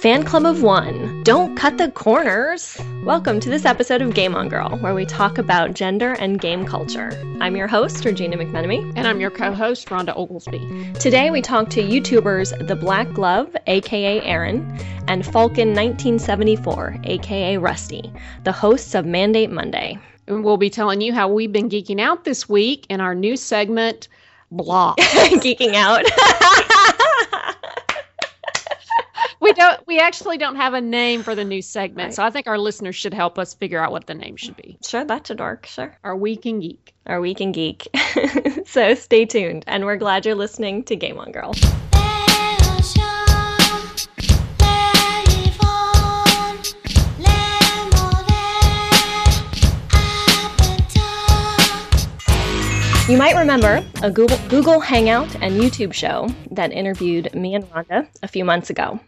Fan Club of One. Don't cut the corners. Welcome to this episode of Game On Girl, where we talk about gender and game culture. I'm your host, Regina McMenemy. And I'm your co host, Rhonda Oglesby. Today we talk to YouTubers The Black Glove, aka Aaron, and Falcon1974, aka Rusty, the hosts of Mandate Monday. And we'll be telling you how we've been geeking out this week in our new segment, Blah. Geeking out. we don't we actually don't have a name for the new segment, right. so I think our listeners should help us figure out what the name should be. Sure, that's a dork, sure. Our Week in Geek. Our Week in Geek. so stay tuned, and we're glad you're listening to Game On Girl. You might remember a Google, Google Hangout and YouTube show that interviewed me and Rhonda a few months ago.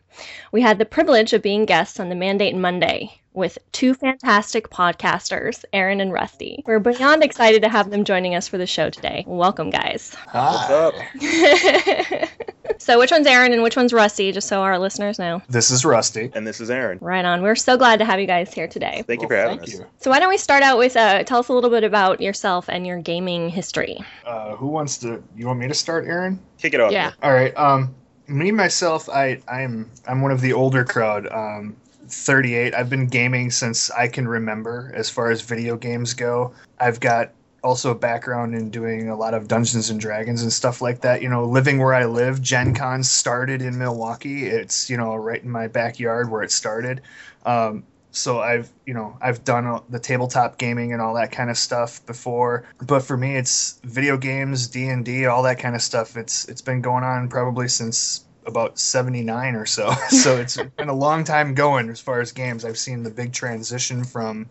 We had the privilege of being guests on the Mandate Monday with two fantastic podcasters, Aaron and Rusty. We're beyond excited to have them joining us for the show today. Welcome, guys. Hi. What's up? so, which one's Aaron and which one's Rusty, just so our listeners know? This is Rusty. And this is Aaron. Right on. We're so glad to have you guys here today. Thank you for having us. You. So, why don't we start out with uh, tell us a little bit about yourself and your gaming history? Uh, who wants to? You want me to start, Aaron? Kick it off. Yeah. All right. Um, me myself, I I'm I'm one of the older crowd. Um, 38. I've been gaming since I can remember as far as video games go. I've got also a background in doing a lot of Dungeons and Dragons and stuff like that. You know, living where I live, Gen Con started in Milwaukee. It's, you know, right in my backyard where it started. Um, so I've, you know, I've done the tabletop gaming and all that kind of stuff before. But for me, it's video games, D&D, all that kind of stuff. It's it's been going on probably since about 79 or so. so it's been a long time going as far as games. I've seen the big transition from,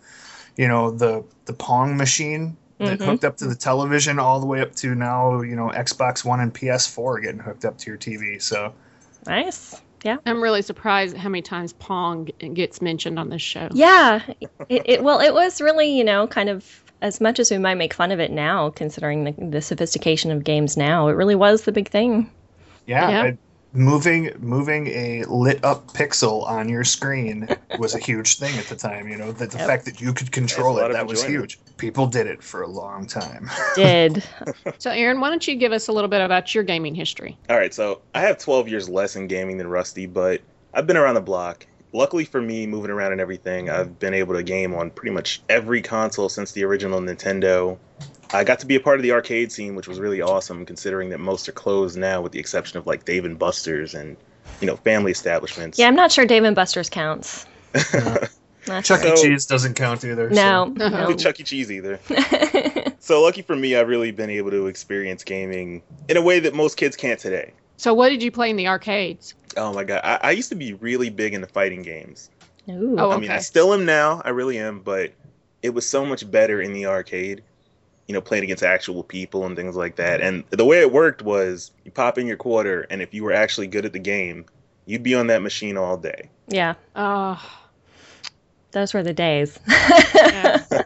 you know, the the Pong machine that mm-hmm. hooked up to the television all the way up to now, you know, Xbox One and PS4 getting hooked up to your TV. So nice. Yeah. I'm really surprised how many times Pong gets mentioned on this show. Yeah. It, it well, it was really, you know, kind of as much as we might make fun of it now, considering the, the sophistication of games now, it really was the big thing. Yeah, yeah. I, moving moving a lit up pixel on your screen was a huge thing at the time you know? The, the yep. fact that you could control it that was huge. People did it for a long time. Did. So aaron why don't you give us a little bit about your gaming history? All right so i have 12 years less in gaming than rusty but i've been around the block. Luckily for me moving around and everything i've been able to game on pretty much every console since the original nintendo I got to be a part of the arcade scene, which was really awesome, considering that most are closed now, with the exception of like Dave and Buster's and you know family establishments. Yeah, I'm not sure Dave and Buster's counts. Chuck E. Cheese doesn't count either. No, so. no. Chuck E. Cheese either. so lucky for me, I've really been able to experience gaming in a way that most kids can't today. So what did you play in the arcades? Oh my god, I, I used to be really big into fighting games. Ooh. Oh, okay. I mean, I still am now. I really am, but it was so much better in the arcade you know, playing against actual people and things like that. And the way it worked was you pop in your quarter, and if you were actually good at the game, you'd be on that machine all day. Yeah. Oh. Those were the days. yeah.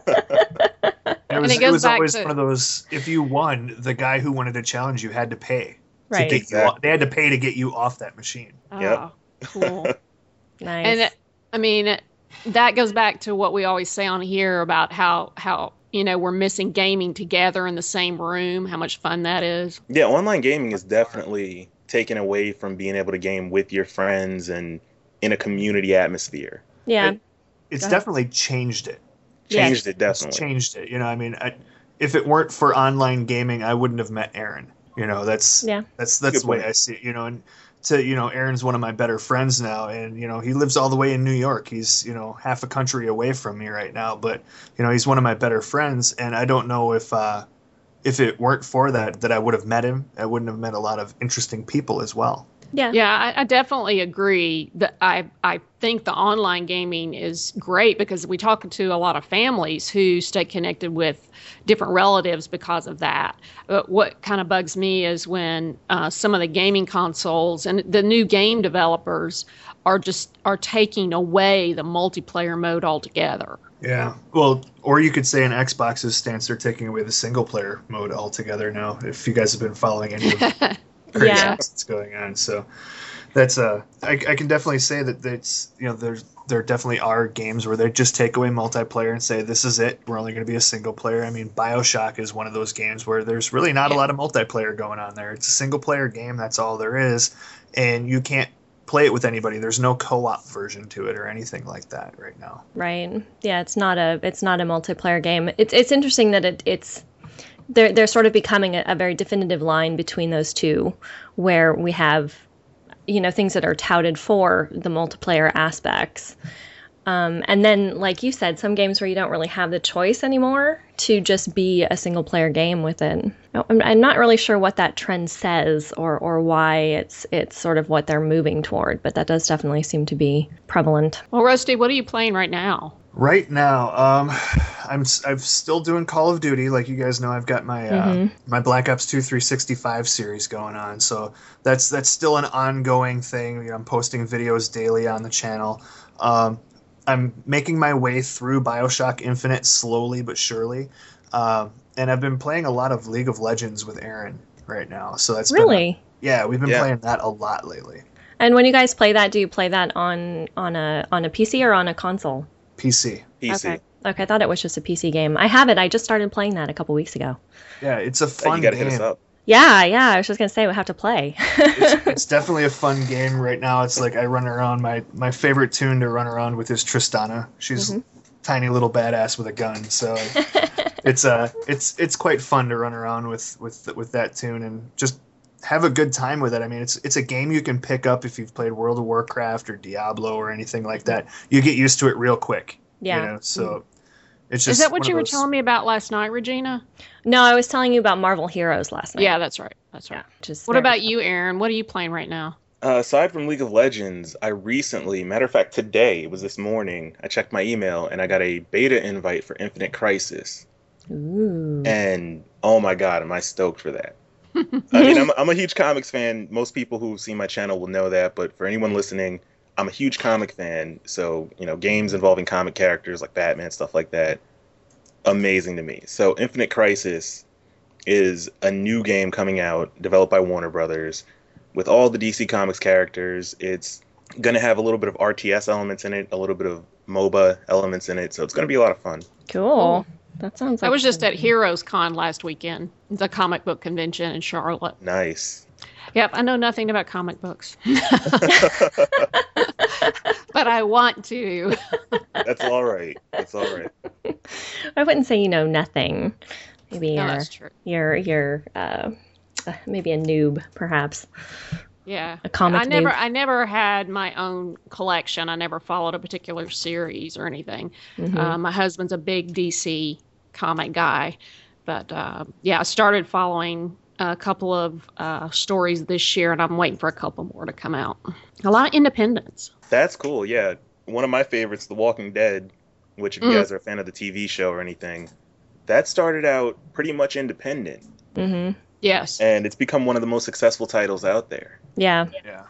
It was, it, it was always to... one of those. If you won, the guy who wanted to challenge you had to pay. Right. To exactly. you, they had to pay to get you off that machine. Oh, yep. cool. nice. And I mean, that goes back to what we always say on here about how how you know, we're missing gaming together in the same room, how much fun that is. Yeah, online gaming is definitely taken away from being able to game with your friends and in a community atmosphere. Yeah. It, it's definitely changed it. Changed yes. it, definitely. It's changed it. You know, I mean, I, if it weren't for online gaming, I wouldn't have met Aaron. You know, that's yeah. that's that's the way I see it. You know, and to you know aaron's one of my better friends now. And you know he lives all the way in new york. He's you know half a country away from me right now. But you know he's one of my better friends. And i don't know if uh if it weren't for that that i would have met him. I wouldn't have met a lot of interesting people as well yeah yeah I, I definitely agree that i i think the online gaming is great because we talk to a lot of families who stay connected with different relatives because of that. But what kind of bugs me is when uh, some of the gaming consoles and the new game developers are just are taking away the multiplayer mode altogether. Yeah. Well, or you could say an Xbox's stance they're taking away the single player mode altogether now. If you guys have been following any craziness Yeah. that's going on. So that's uh, I, I can definitely say that it's you know there's there definitely are games where they just take away multiplayer and say this is it. We're only going to be a single player. I mean, Bioshock is one of those games where there's really not a lot of multiplayer going on there. It's a single player game. That's all there is, and you can't play it with anybody. There's no co-op version to it or anything like that right now. Right. Yeah, it's not a it's not a multiplayer game. It's it's interesting that it it's they're they're sort of becoming a, a very definitive line between those two, where we have, you know, things that are touted for the multiplayer aspects. Um, and then, like you said, some games where you don't really have the choice anymore to just be a single player game with it. I'm, I'm not really sure what that trend says or, or why it's it's sort of what they're moving toward, but that does definitely seem to be prevalent. Well, Rusty, what are you playing right now? Right now, um, I'm s- I'm still doing Call of Duty. Like you guys know, I've got my uh, Mhm. my Black Ops 2 365 series going on. So that's that's still an ongoing thing. You know, I'm posting videos daily on the channel. Um, I'm making my way through Bioshock Infinite slowly but surely, um, and I've been playing a lot of League of Legends with Aaron right now. So that's been- Really? yeah, we've been Yeah. playing that a lot lately. And when you guys play that, do you play that on on a on a PC or on a console? PC. PC. Okay. Okay, I thought it was just a PC game. I have it. I just started playing that a couple weeks ago. Yeah, it's a Hey, fun you gotta game. hit us up. Yeah, yeah. I was just gonna say we have to play. it's, it's definitely a fun game right now. It's like I run around. My my favorite tune to run around with is Tristana. She's Mm-hmm. tiny little badass with a gun. So it's uh it's it's quite fun to run around with with with that tune and just have a good time with it. I mean, it's it's a game you can pick up if you've played World of Warcraft or Diablo or anything like that. You get used to it real quick. Yeah. You know? So it's just Is that what you of were those- telling me about last night, Regina? no, I was telling you about Marvel Heroes last night. Yeah, that's right. That's right. Yeah. Which What about fun. you, Aaron? What are you playing right now? Uh, aside from League of Legends, I recently, matter of fact, today, it was this morning, I checked my email and I got a beta invite for Infinite Crisis. Ooh. And oh my god, am I stoked for that. I mean, I'm, I'm a huge comics fan. Most people who see my channel will know that, but for anyone listening, I'm a huge comic fan. So, you know, games involving comic characters like Batman, stuff like that, amazing to me. So, Infinite Crisis is a new game coming out, developed by Warner Brothers, with all the DC Comics characters. It's going to have a little bit of RTS elements in it, a little bit of MOBA elements in it. So, it's going to be a lot of fun. Cool. That sounds like I was just at Heroes Con last weekend, the comic book convention in Charlotte. Nice. Yep, I know nothing about comic books, but I want to. That's all right. That's all right. I wouldn't say you know nothing. Maybe No, you're that's true. you're you're uh, uh, maybe a noob, perhaps. Yeah. A comic I never noob. I never had my own collection. I never followed a particular series or anything. Mhm. Uh, my husband's a big DC comic guy, but uh, yeah, I started following a couple of uh, stories this year, and I'm waiting for a couple more to come out. A lot of independence. That's cool. Yeah, one of my favorites, The Walking Dead, which if you Mm. guys are a fan of the TV show or anything, that started out pretty much independent, Mhm. Yes. and it's become one of the most successful titles out there. Yeah. Yeah.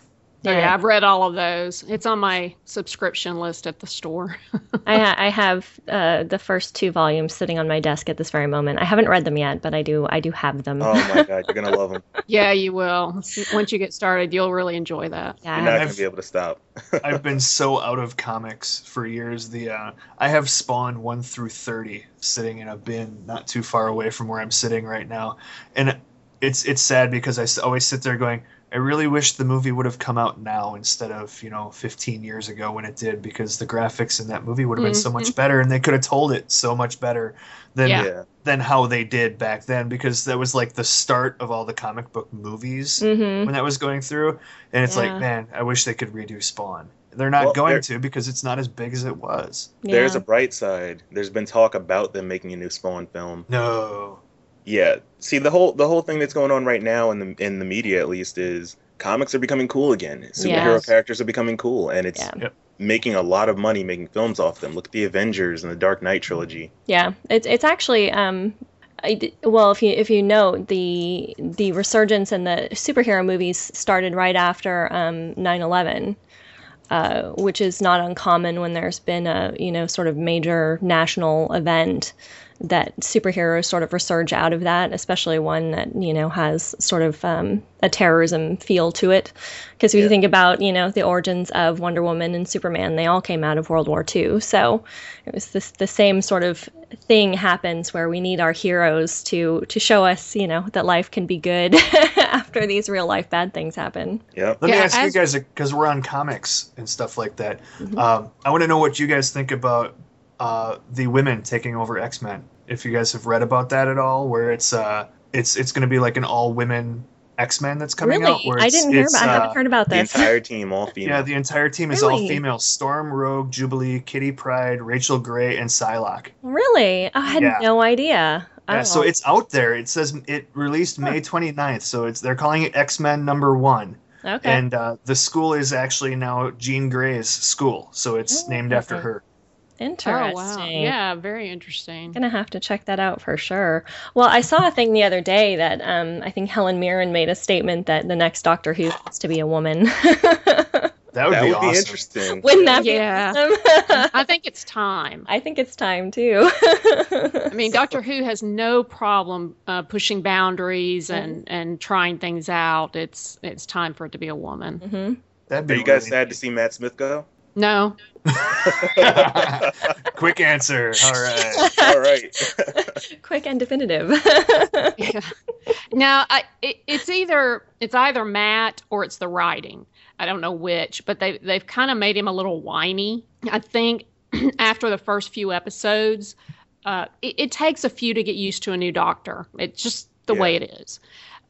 Yeah, I've read all of those. It's on my subscription list at the store. I, ha- I have uh, the first two volumes sitting on my desk at this very moment. I haven't read them yet, but I do. I do have them. Oh my god, you're gonna love them. yeah, you will. Once you get started, you'll really enjoy that. yeah. You're not I've- gonna be able to stop. I've been so out of comics for years. The uh, I have Spawn one through thirty sitting in a bin not too far away from where I'm sitting right now, and it's it's sad because I always sit there going, I really wish the movie would have come out now instead of you know 15 years ago when it did because the graphics in that movie would have been so much better and they could have told it so much better than Yeah. Yeah. than how they did back then because that was like the start of all the comic book movies Mm-hmm. when that was going through, and it's Yeah. like, man, I wish they could redo Spawn. They're not Well, going there- to because it's not as big as it was. There's a bright side. There's been talk about them making a new Spawn film. No. Yeah. See the whole the whole thing that's going on right now in the in the media at least is comics are becoming cool again. Superhero Yes. characters are becoming cool, and it's Yeah. Yep. making a lot of money making films off them. Look at the Avengers and the Dark Knight trilogy. Yeah, it's it's actually um, I d well if you if you know the the resurgence in the superhero movies started right after um 9/11, uh, which is not uncommon when there's been a you know sort of major national event, that superheroes sort of resurge out of that, especially one that you know has sort of um, a terrorism feel to it. Because if Yeah. you think about you know the origins of Wonder Woman and Superman, they all came out of World War II. So it was this the same sort of thing happens where we need our heroes to to show us you know that life can be good after these real life bad things happen. Yeah, Let me Yeah, ask as- you guys because we're on comics and stuff like that. Mhm. Um, I want to know what you guys think about uh, the women taking over X Men. If you guys have read about that at all, where it's uh, it's it's going to be like an all women X Men that's coming really, out. Where I didn't hear it's, about. I uh, haven't heard about this. The entire team, all female. Yeah, the entire team is all female: Storm, Rogue, Jubilee, Kitty Pryde, Rachel Grey, and Psylocke. really, I had Yeah. no idea. Yeah, so Oh. it's out there. It says it released May 29th, so it's they're calling it X Men number one. okay. And uh, the school is actually now Jean Grey's school, so it's Oh, named after her. Interesting. Oh wow. Yeah, very interesting. Gonna have to check that out for sure. Well, I saw a thing the other day that um, I think Helen Mirren made a statement that the next Doctor Who has to be a woman. That would that be would awesome. be interesting. Wouldn't that be Yeah. awesome? I think it's time. I think it's time too. I mean, Doctor Who has no problem uh, pushing boundaries and, and trying things out. It's it's time for it to be a woman. hmm That'd be Are you guys really sad to see Matt Smith go? No, Quick answer. All right. all right. Quick and definitive. yeah. Now, I, it, it's either it's either Matt or it's the writing. I don't know which, but they they've kind of made him a little whiny. I think after the first few episodes, uh, it, it takes a few to get used to a new Doctor. It's just the Yeah. way it is.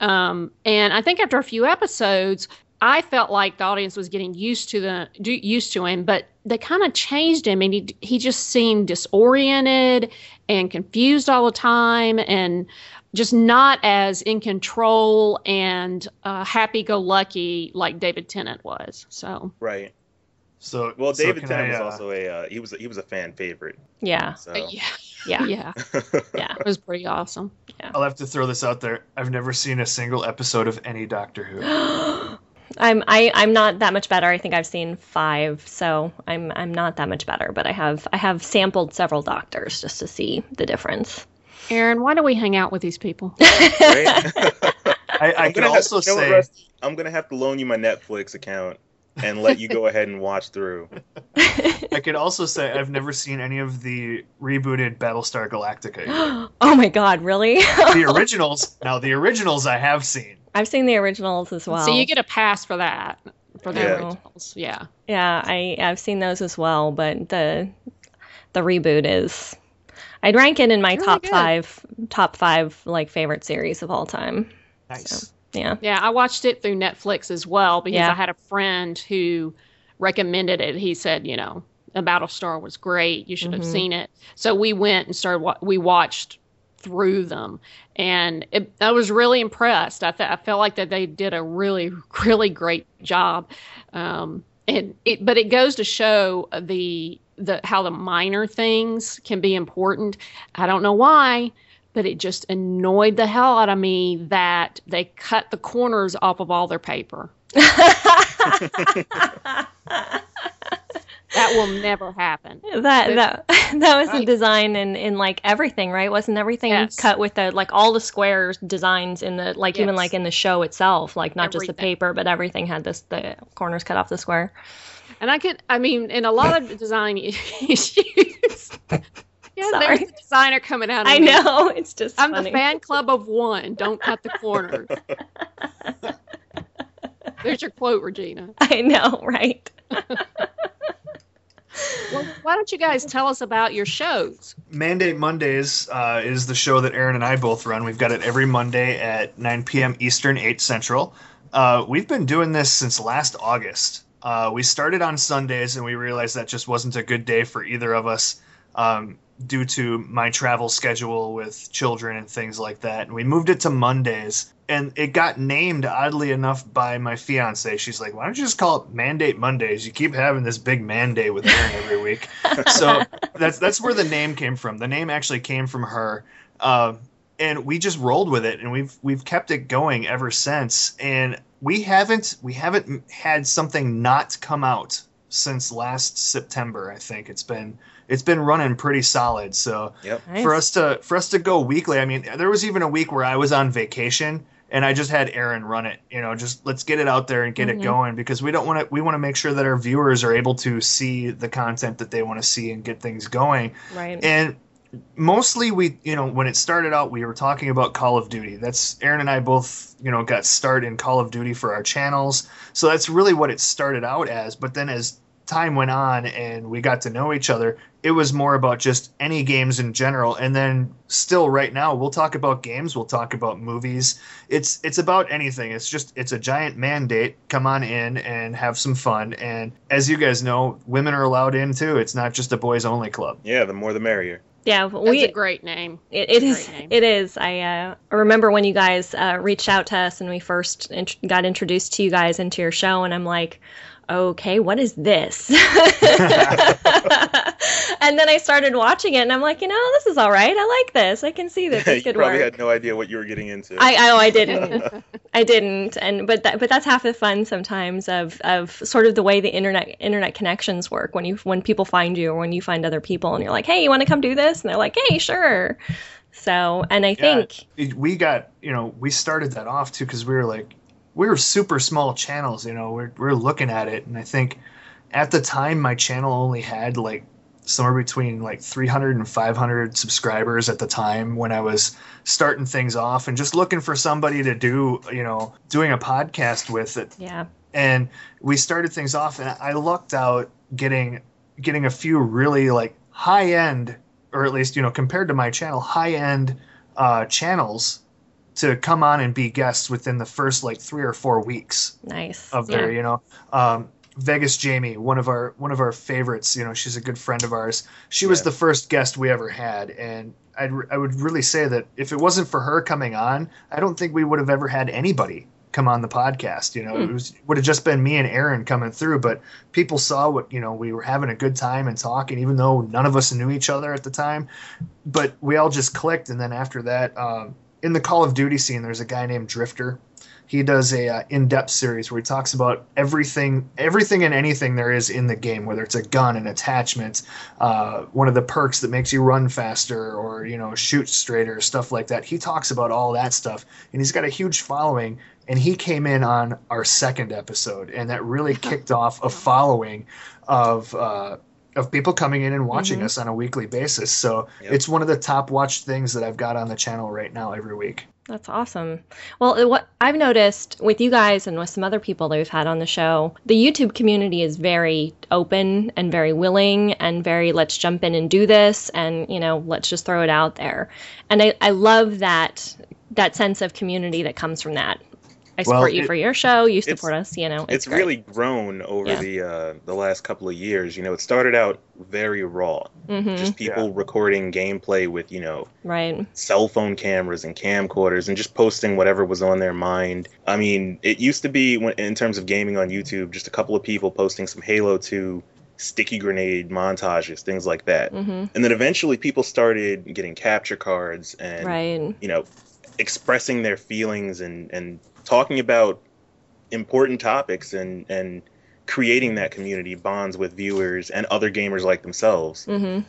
Um, and I think after a few episodes, I felt like the audience was getting used to the used to him, but they kind of changed him, and he he just seemed disoriented and confused all the time, and just not as in control and uh, happy-go-lucky like David Tennant was. So Right. So Well, so David can Tennant I, was uh, also a uh, he was he was a fan favorite. yeah, So uh, yeah, yeah, yeah, yeah. it was pretty awesome. Yeah. I'll have to throw this out there. I've never seen a single episode of any Doctor Who. I'm I, I'm not that much better. I think I've seen five, so I'm I'm not that much better. But I have I have sampled several doctors just to see the difference. Aaron, why do we hang out with these people? I, I I'm can gonna have- also you know what, say I'm gonna have to loan you my Netflix account and let you go ahead and watch through. I could also say I've never seen any of the rebooted Battlestar Galactica. oh my god, really? the originals. Now the originals I have seen. I've seen the originals as well. so you get a pass for that for the Yeah. originals. Yeah. Yeah, I I've seen those as well, but the the reboot is I'd rank it in my Really top good. five top five like favorite series of all time. Nice. Yeah. Yeah, I watched it through Netflix as well because Yeah. I had a friend who recommended it. He said, you know, the Battlestar was great. You should have Mhm. seen it. So we went and started. wa- We watched through them, and it, I was really impressed. I, th- I felt like that they did a really, really great job. Um, and it, but it goes to show the the how the minor things can be important. I don't know why but it just annoyed the hell out of me that they cut the corners off of all their paper. That will never happen. that that that was the Right. design in in like everything, right? Wasn't everything Yes. cut with the like all the squares designs in the like even like in the show itself, like not just the paper, but everything had this the corners cut off the square. And I could, I mean, in a lot of design issues. yeah, Sorry. there's the designer coming out. I going, know it's just I'm funny. the fan club of one. Don't cut the corners. There's your quote, Regina. I know, right? Well, why don't you guys tell us about your shows? Mandate Mondays uh, is the show that Aaron and I both run. We've got it every Monday at 9 p.m. Eastern, 8 Central. Uh, we've been doing this since last August. Uh, we started on Sundays and we realized that just wasn't a good day for either of us um, due to my travel schedule with children and things like that. And we moved it to Mondays. And it got named, oddly enough, by my fiance. She's like, why don't you just call it Mandate Mondays? You keep having this big mandate with Aaron every week so that's that's where the name came from. The name actually came from her, um, and we just rolled with it, and we've we've kept it going ever since. And we haven't we haven't had something not come out since last September. I think it's been it's been running pretty solid. So Yep. Nice. for us to for us to go weekly, I mean, there was even a week where I was on vacation and I just had Aaron run it. You know, just let's get it out there and get Mhm. it going because we don't want to. We want to make sure that our viewers are able to see the content that they want to see and get things going. right. And mostly we you know when it started out we were talking about call of duty that's aaron and i both you know got started in call of duty for our channels so that's really what it started out as but then as time went on and we got to know each other it was more about just any games in general and then still right now we'll talk about games we'll talk about movies it's it's about anything it's just it's a giant mandate come on in and have some fun and as you guys know women are allowed in too it's not just a boys only club Yeah, the more the merrier. yeah, That's we a great name. It, it is. Name. It is. I uh, remember when you guys uh, reached out to us and we first int- got introduced to you guys into your show, and I'm like, okay, what is this? and then I started watching it, and I'm like, you know, this is all right. I like this. I can see that this you could probably work. had no idea what you were getting into. I, I, oh, I didn't. I didn't. And but that, but that's half the fun sometimes of of sort of the way the internet internet connections work when you when people find you or when you find other people and you're like, hey, you want to come do this? And they're like, hey, sure. So, and I Yeah. think we got you know we started that off too because we were like we were super small channels you know we're, we're looking at it. And i think at the time my channel only had like somewhere between like 300 and 500 subscribers at the time when i was starting things off and just looking for somebody to do you know doing a podcast with it. Yeah, and we started things off and i lucked out getting getting a few really like high end or at least you know compared to my channel high end uh, channels to come on and be guests within the first like three or four weeks nice. of yeah. their you know um, Vegas Jamie, one of our one of our favorites. You know, she's a good friend of ours. She was the first guest we ever had, and I'd, I would really say that if it wasn't for her coming on, I don't think we would have ever had anybody come on the podcast. You know, Hmm. it was would have just been me and Aaron coming through. But people saw what you know we were having a good time and talking, even though none of us knew each other at the time. But we all just clicked, and then after that, um, in the Call of Duty scene, there's a guy named Drifter. He does a uh, in-depth series where he talks about everything everything and anything there is in the game whether it's a gun an attachment uh, one of the perks that makes you run faster or you know shoot straighter stuff like that. He talks about all that stuff and he's got a huge following and he came in on our second episode and that really kicked off a following of uh, of people coming in and watching Mhm. us on a weekly basis so Yep. it's one of the top watched things that i've got on the channel right now every week That's awesome. Well, what I've noticed with you guys and with some other people that we've had on the show, the YouTube community is very open and very willing and very let's jump in and do this and you know let's just throw it out there. And I, I love that that sense of community that comes from that. I Well, support you for your show. You support us. You know, it's it's, really grown over Yeah. the uh, the last couple of years. You know, it started out very raw, hmm just people recording gameplay with you know right. cell phone cameras and camcorders and just posting whatever was on their mind. I mean, it used to be when, in terms of gaming on YouTube, just a couple of people posting some Halo 2 sticky grenade montages, things like that. hmm And then eventually people started getting capture cards and Right. you know, expressing their feelings and and talking about important topics and and creating that community bonds with viewers and other gamers like themselves hmm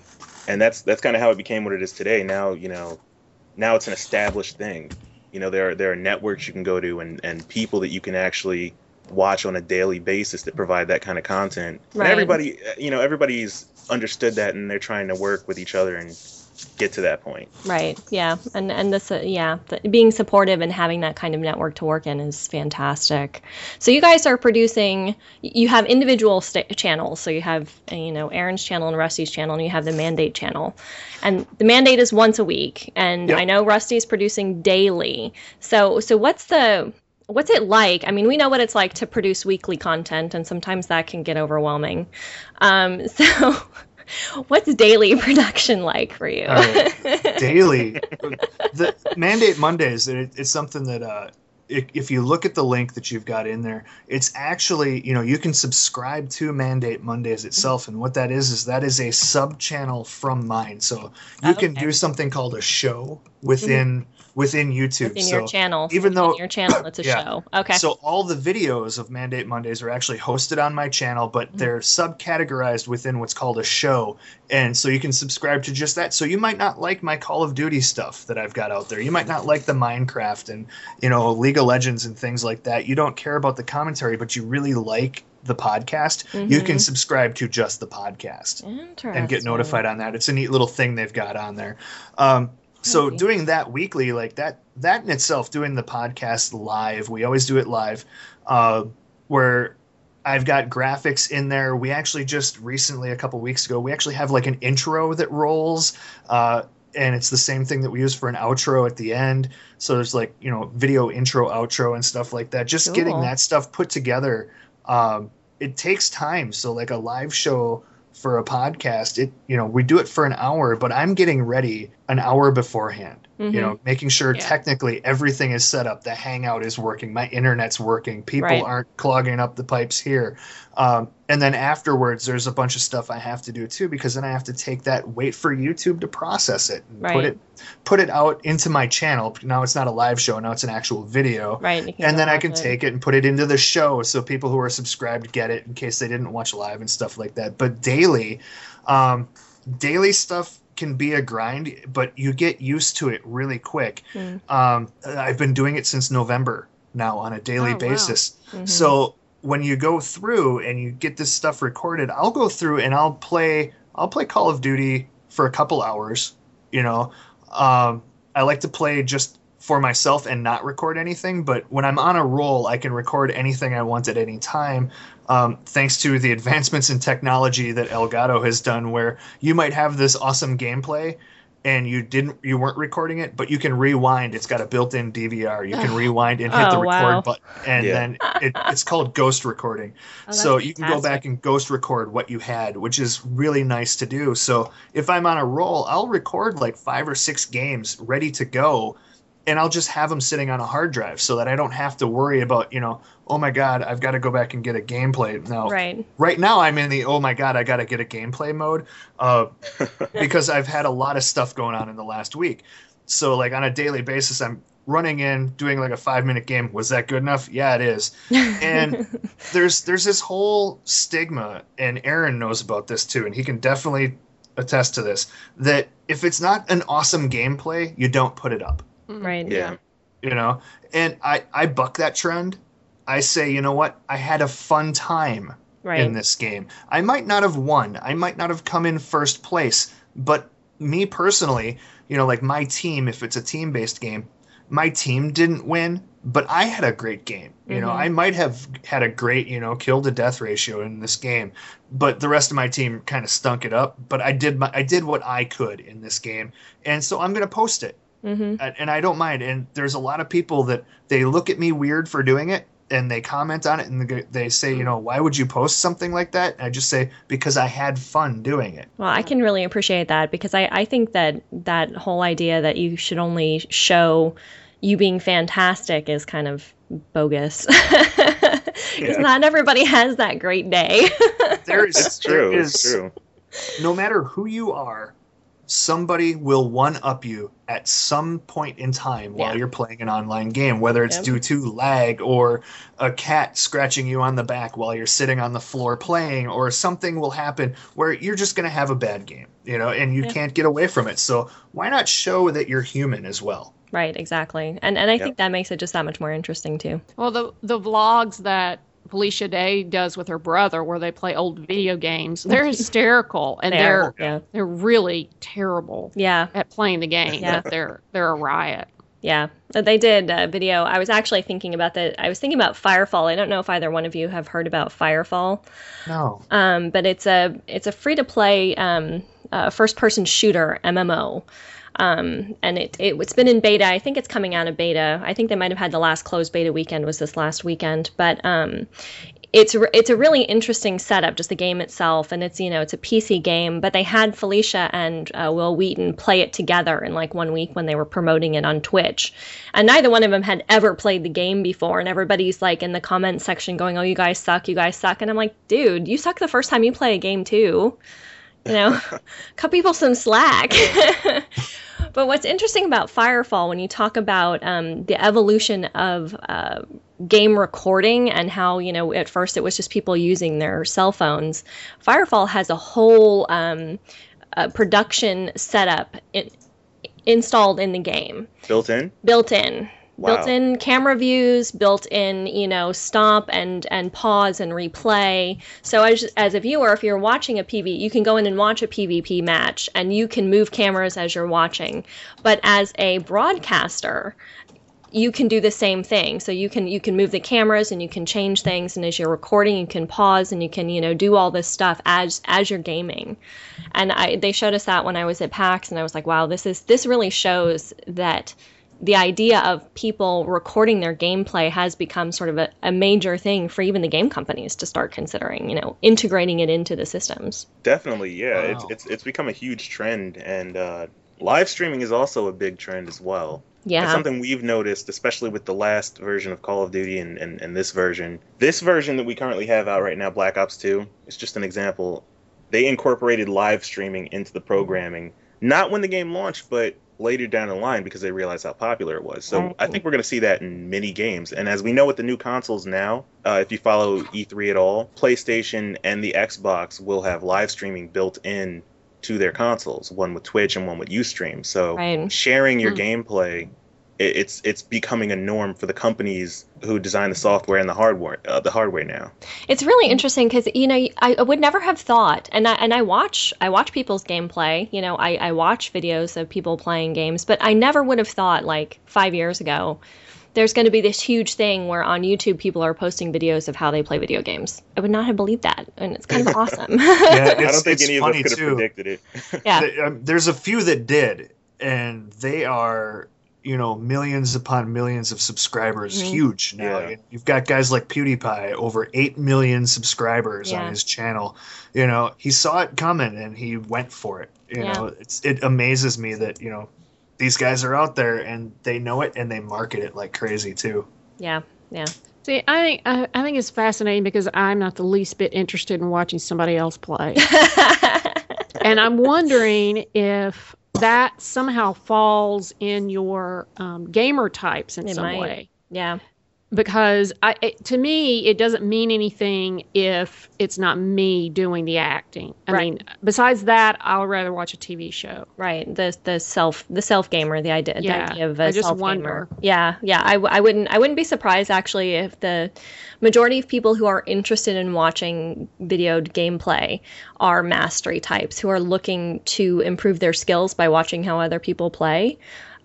and that's that's kind of how it became what it is today. Now you know, now it's an established thing. You know, there are there are networks you can go to and and people that you can actually watch on a daily basis that provide that kind of content. Right. And everybody, you know, everybody's understood that and they're trying to work with each other and get to that point. Right. Yeah. And and this uh, yeah, the, being supportive and having that kind of network to work in is fantastic. So you guys are producing. You have individual sta channels. So you have you know Aaron's channel and Rusty's channel, and you have the Mandate channel. And the Mandate is once a week, and Yep. I know Rusty's producing daily. So so what's the What's it like? I mean, we know what it's like to produce weekly content, and sometimes that can get overwhelming. Um, so, what's daily production like for you? Right. daily. the mandate Mondays. It, it's something that uh, if, if you look at the link that you've got in there, it's actually, you know, you can subscribe to Mandate Mondays itself. And what that is, is that is a sub channel from mine. So you can Okay. do something called a show within within YouTube. Within so your channel. even though- your channel, it's a Yeah. show. Okay. So all the videos of Mandate Mondays are actually hosted on my channel, but Mm-hmm. they're subcategorized within what's called a show, and so you can subscribe to just that. So you might not like my Call of Duty stuff that I've got out there. You might not like the Minecraft and you know League of Legends and things like that. You don't care about the commentary, but you really like the podcast. You can Mhm. subscribe to just the podcast and get notified on that. It's a neat little thing they've got on there. Um, so Okay. doing that weekly, like that, that in itself, doing the podcast live, we always do it live, uh, where I've got graphics in there. We actually just recently, a couple weeks ago, we actually have like an intro that rolls. Uh, and it's the same thing that we use for an outro at the end. So there's like, you know, video intro, outro, and stuff like that. Just getting that stuff put together um, it takes time. So like a live show for a podcast, it you know we do it for an hour, but I'm getting ready an hour beforehand. Mhm. You know, making sure Yeah. technically everything is set up. The Hangout is working. My internet's working. People Right. aren't clogging up the pipes here. Um, and then afterwards, there's a bunch of stuff I have to do too, because then I have to take that, wait for YouTube to process it, and put it, put it out into my channel. Now it's not a live show. Now it's an actual video Right. can and then I can it. take it and put it into the show so people who are subscribed get it in case they didn't watch live and stuff like that. But daily, um, daily stuff can be a grind, but you get used to it really quick. Mm. Um, I've been doing it since November now on a daily Oh, wow. basis. Mhm. So when you go through and you get this stuff recorded, I'll go through and I'll play I'll play Call of Duty for a couple hours. You know, um, I like to play just for myself and not record anything. But when I'm on a roll, I can record anything I want at any time. Um, thanks to the advancements in technology that Elgato has done, where you might have this awesome gameplay and you didn't you weren't recording it, but you can rewind. It's got a built-in DVR. You can rewind and hit the Oh, record wow. button, and Yeah. then it, it's called ghost recording. Oh, so you can go back and ghost record what you had, which is really nice to do. So if I'm on a roll, I'll record like five or six games ready to go, and I'll just have them sitting on a hard drive so that I don't have to worry about you know, oh my god, I've got to go back and get a gameplay. Now Right. right now i'm in the oh my god i gotta get a gameplay mode uh, because i've had a lot of stuff going on in the last week. So like on a daily basis i'm running in doing like a five minute game. Was that good enough? Yeah it is. And- there's there's this whole stigma and aaron knows about this too and he can definitely attest to this that if it's not an awesome gameplay you don't put it up. Right. Yeah. you know and i i buck that trend i say you know what i had a fun time Right. in this game. I might not have won. I might not have come in first place, but me personally, you know, like my team, if it's a team based game, my team didn't win, but I had a great game. You know, Mhm. I might have had a great, you know, kill to death ratio in this game, but the rest of my team kind of stunk it up. But I did my, I did what I could in this game, and so I'm gonna post it hmm and and I don't mind. And there's a lot of people that they look at me weird for doing it, and they comment on it, and they- they say, you know, why would you post something like that? And I just say because I had fun doing it. Well, I can really appreciate that because I, I think that that whole idea that you should only show you being fantastic is kind of bogus. Because Yeah. not everybody has that great day. There is, It's true. there It's true. No matter who you are, somebody will one up you at some point in time while Yeah. you're playing an online game, whether it's Yep. due to lag or a cat scratching you on the back while you're sitting on the floor playing, or something will happen where you're just going to have a bad game, you know, and you Yeah. can't get away from it. So why not show that you're human as well? right, exactly. And and I Yep. think that makes it just that much more interesting too. Well, the the vlogs that Felicia Day does with her brother, where they play old video games, they're hysterical and They they're yeah. they're really terrible Yeah. at playing the game. Yeah. But they're they're a riot. Yeah, Uh, they did a video. I was actually thinking about that. I was thinking about Firefall. I don't know if either one of you have heard about Firefall, No. um, but it's a it's a free to play um, uh, first person shooter MMO. Um, and it, it it's been in beta. I think it's coming out of beta. I think they might have had the last closed beta weekend was this last weekend. But um, it's it's a really interesting setup, just the game itself, and it's you know it's a PC game, but they had Felicia and uh, Wil Wheaton play it together in like one week when they were promoting it on Twitch, and neither one of them had ever played the game before, and everybody's like in the comment section going, "Oh, you guys suck, you guys suck," and I'm like, dude, you suck the first time you play a game too, you know, cut people some slack. But what's interesting about Firefall, when you talk about um, the evolution of uh, game recording and how, you know, at first it was just people using their cell phones, Firefall has a whole um, uh, production setup in, installed in the game. Built in? Built in. Wow. Built-in camera views, built-in, you know, stop and and pause and replay. So as as a viewer, if you're watching a PV, you can go in and watch a PvP match, and you can move cameras as you're watching. But as a broadcaster, you can do the same thing. So you can you can move the cameras and you can change things, and as you're recording, you can pause and you can you know do all this stuff as as you're gaming. And I they showed us that when I was at PAX, and I was like, wow, this is this really shows that the idea of people recording their gameplay has become sort of a, a, major thing for even the game companies to start considering, you know, integrating it into the systems. Definitely, yeah. Wow. It's, it's it's become a huge trend, and uh, live streaming is also a big trend as well. Yeah. It's something we've noticed, especially with the last version of Call of Duty and, and, and this version. This version that we currently have out right now, Black Ops 2, is just an example. They incorporated live streaming into the programming, not when the game launched, but later down the line because they realized how popular it was. So Right. I think we're going to see that in many games. And as we know with the new consoles now, uh, if you follow E3 at all, PlayStation and the Xbox will have live streaming built in to their consoles, one with Twitch and one with Ustream. So Right. sharing your Hmm. gameplay, it's it's becoming a norm for the companies who design the software and the hardware uh, the hardware now. It's really interesting because you know I, I would never have thought, and I and I watch I watch people's gameplay. You know, I, I watch videos of people playing games, but I never would have thought like five years ago. There's going to be this huge thing where on YouTube people are posting videos of how they play video games. I would not have believed that, and it's kind of awesome. Yeah, I don't think it's any of us funny could have predicted it. yeah, um, there's a few that did, and they are you know millions upon millions of subscribers, Mhm. huge now. Yeah. You've got guys like PewDiePie, over eight million subscribers Yeah. on his channel. You know, he saw it coming and he went for it. You Yeah. know, it's it amazes me that you know these guys are out there and they know it and they market it like crazy too. yeah, yeah. See, I think I, I think it's fascinating because I'm not the least bit interested in watching somebody else play, and I'm wondering if that somehow falls in your um, gamer types in It some might. way. yeah, Because I, it, to me, it doesn't mean anything if it's not me doing the acting. I Right. mean, besides that, I'll rather watch a TV show. right. The the self the self gamer, the idea, the Yeah, idea of a I self gamer. Yeah, yeah. I, I wouldn't I wouldn't be surprised actually if the majority of people who are interested in watching video gameplay are mastery types who are looking to improve their skills by watching how other people play.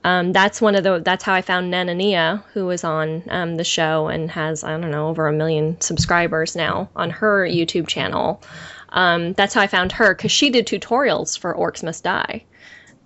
Um, that's one of the. That's how I found Nanania, who was on um, the show and has I don't know over a million subscribers now on her YouTube channel. Um, that's how I found her because she did tutorials for Orcs Must Die,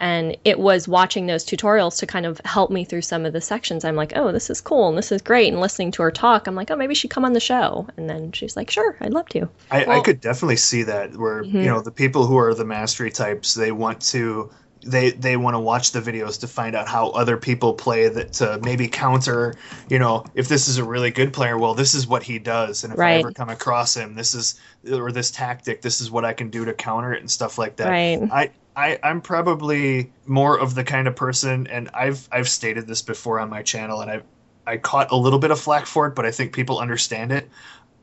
and it was watching those tutorials to kind of help me through some of the sections. I'm like, oh, this is cool and this is great. And listening to her talk, I'm like, oh, maybe she'd come on the show. And then she's like, sure, I'd love to. I, I could definitely see that where Mhm. you know the people who are the mastery types they want to they they want to watch the videos to find out how other people play that to maybe counter you know if this is a really good player well this is what he does and if I ever come across him this is or this tactic this is what I can do to counter it and stuff like that Right. I, I I'm probably more of the kind of person, and I've I've stated this before on my channel, and I I caught a little bit of flack for it, but I think people understand it.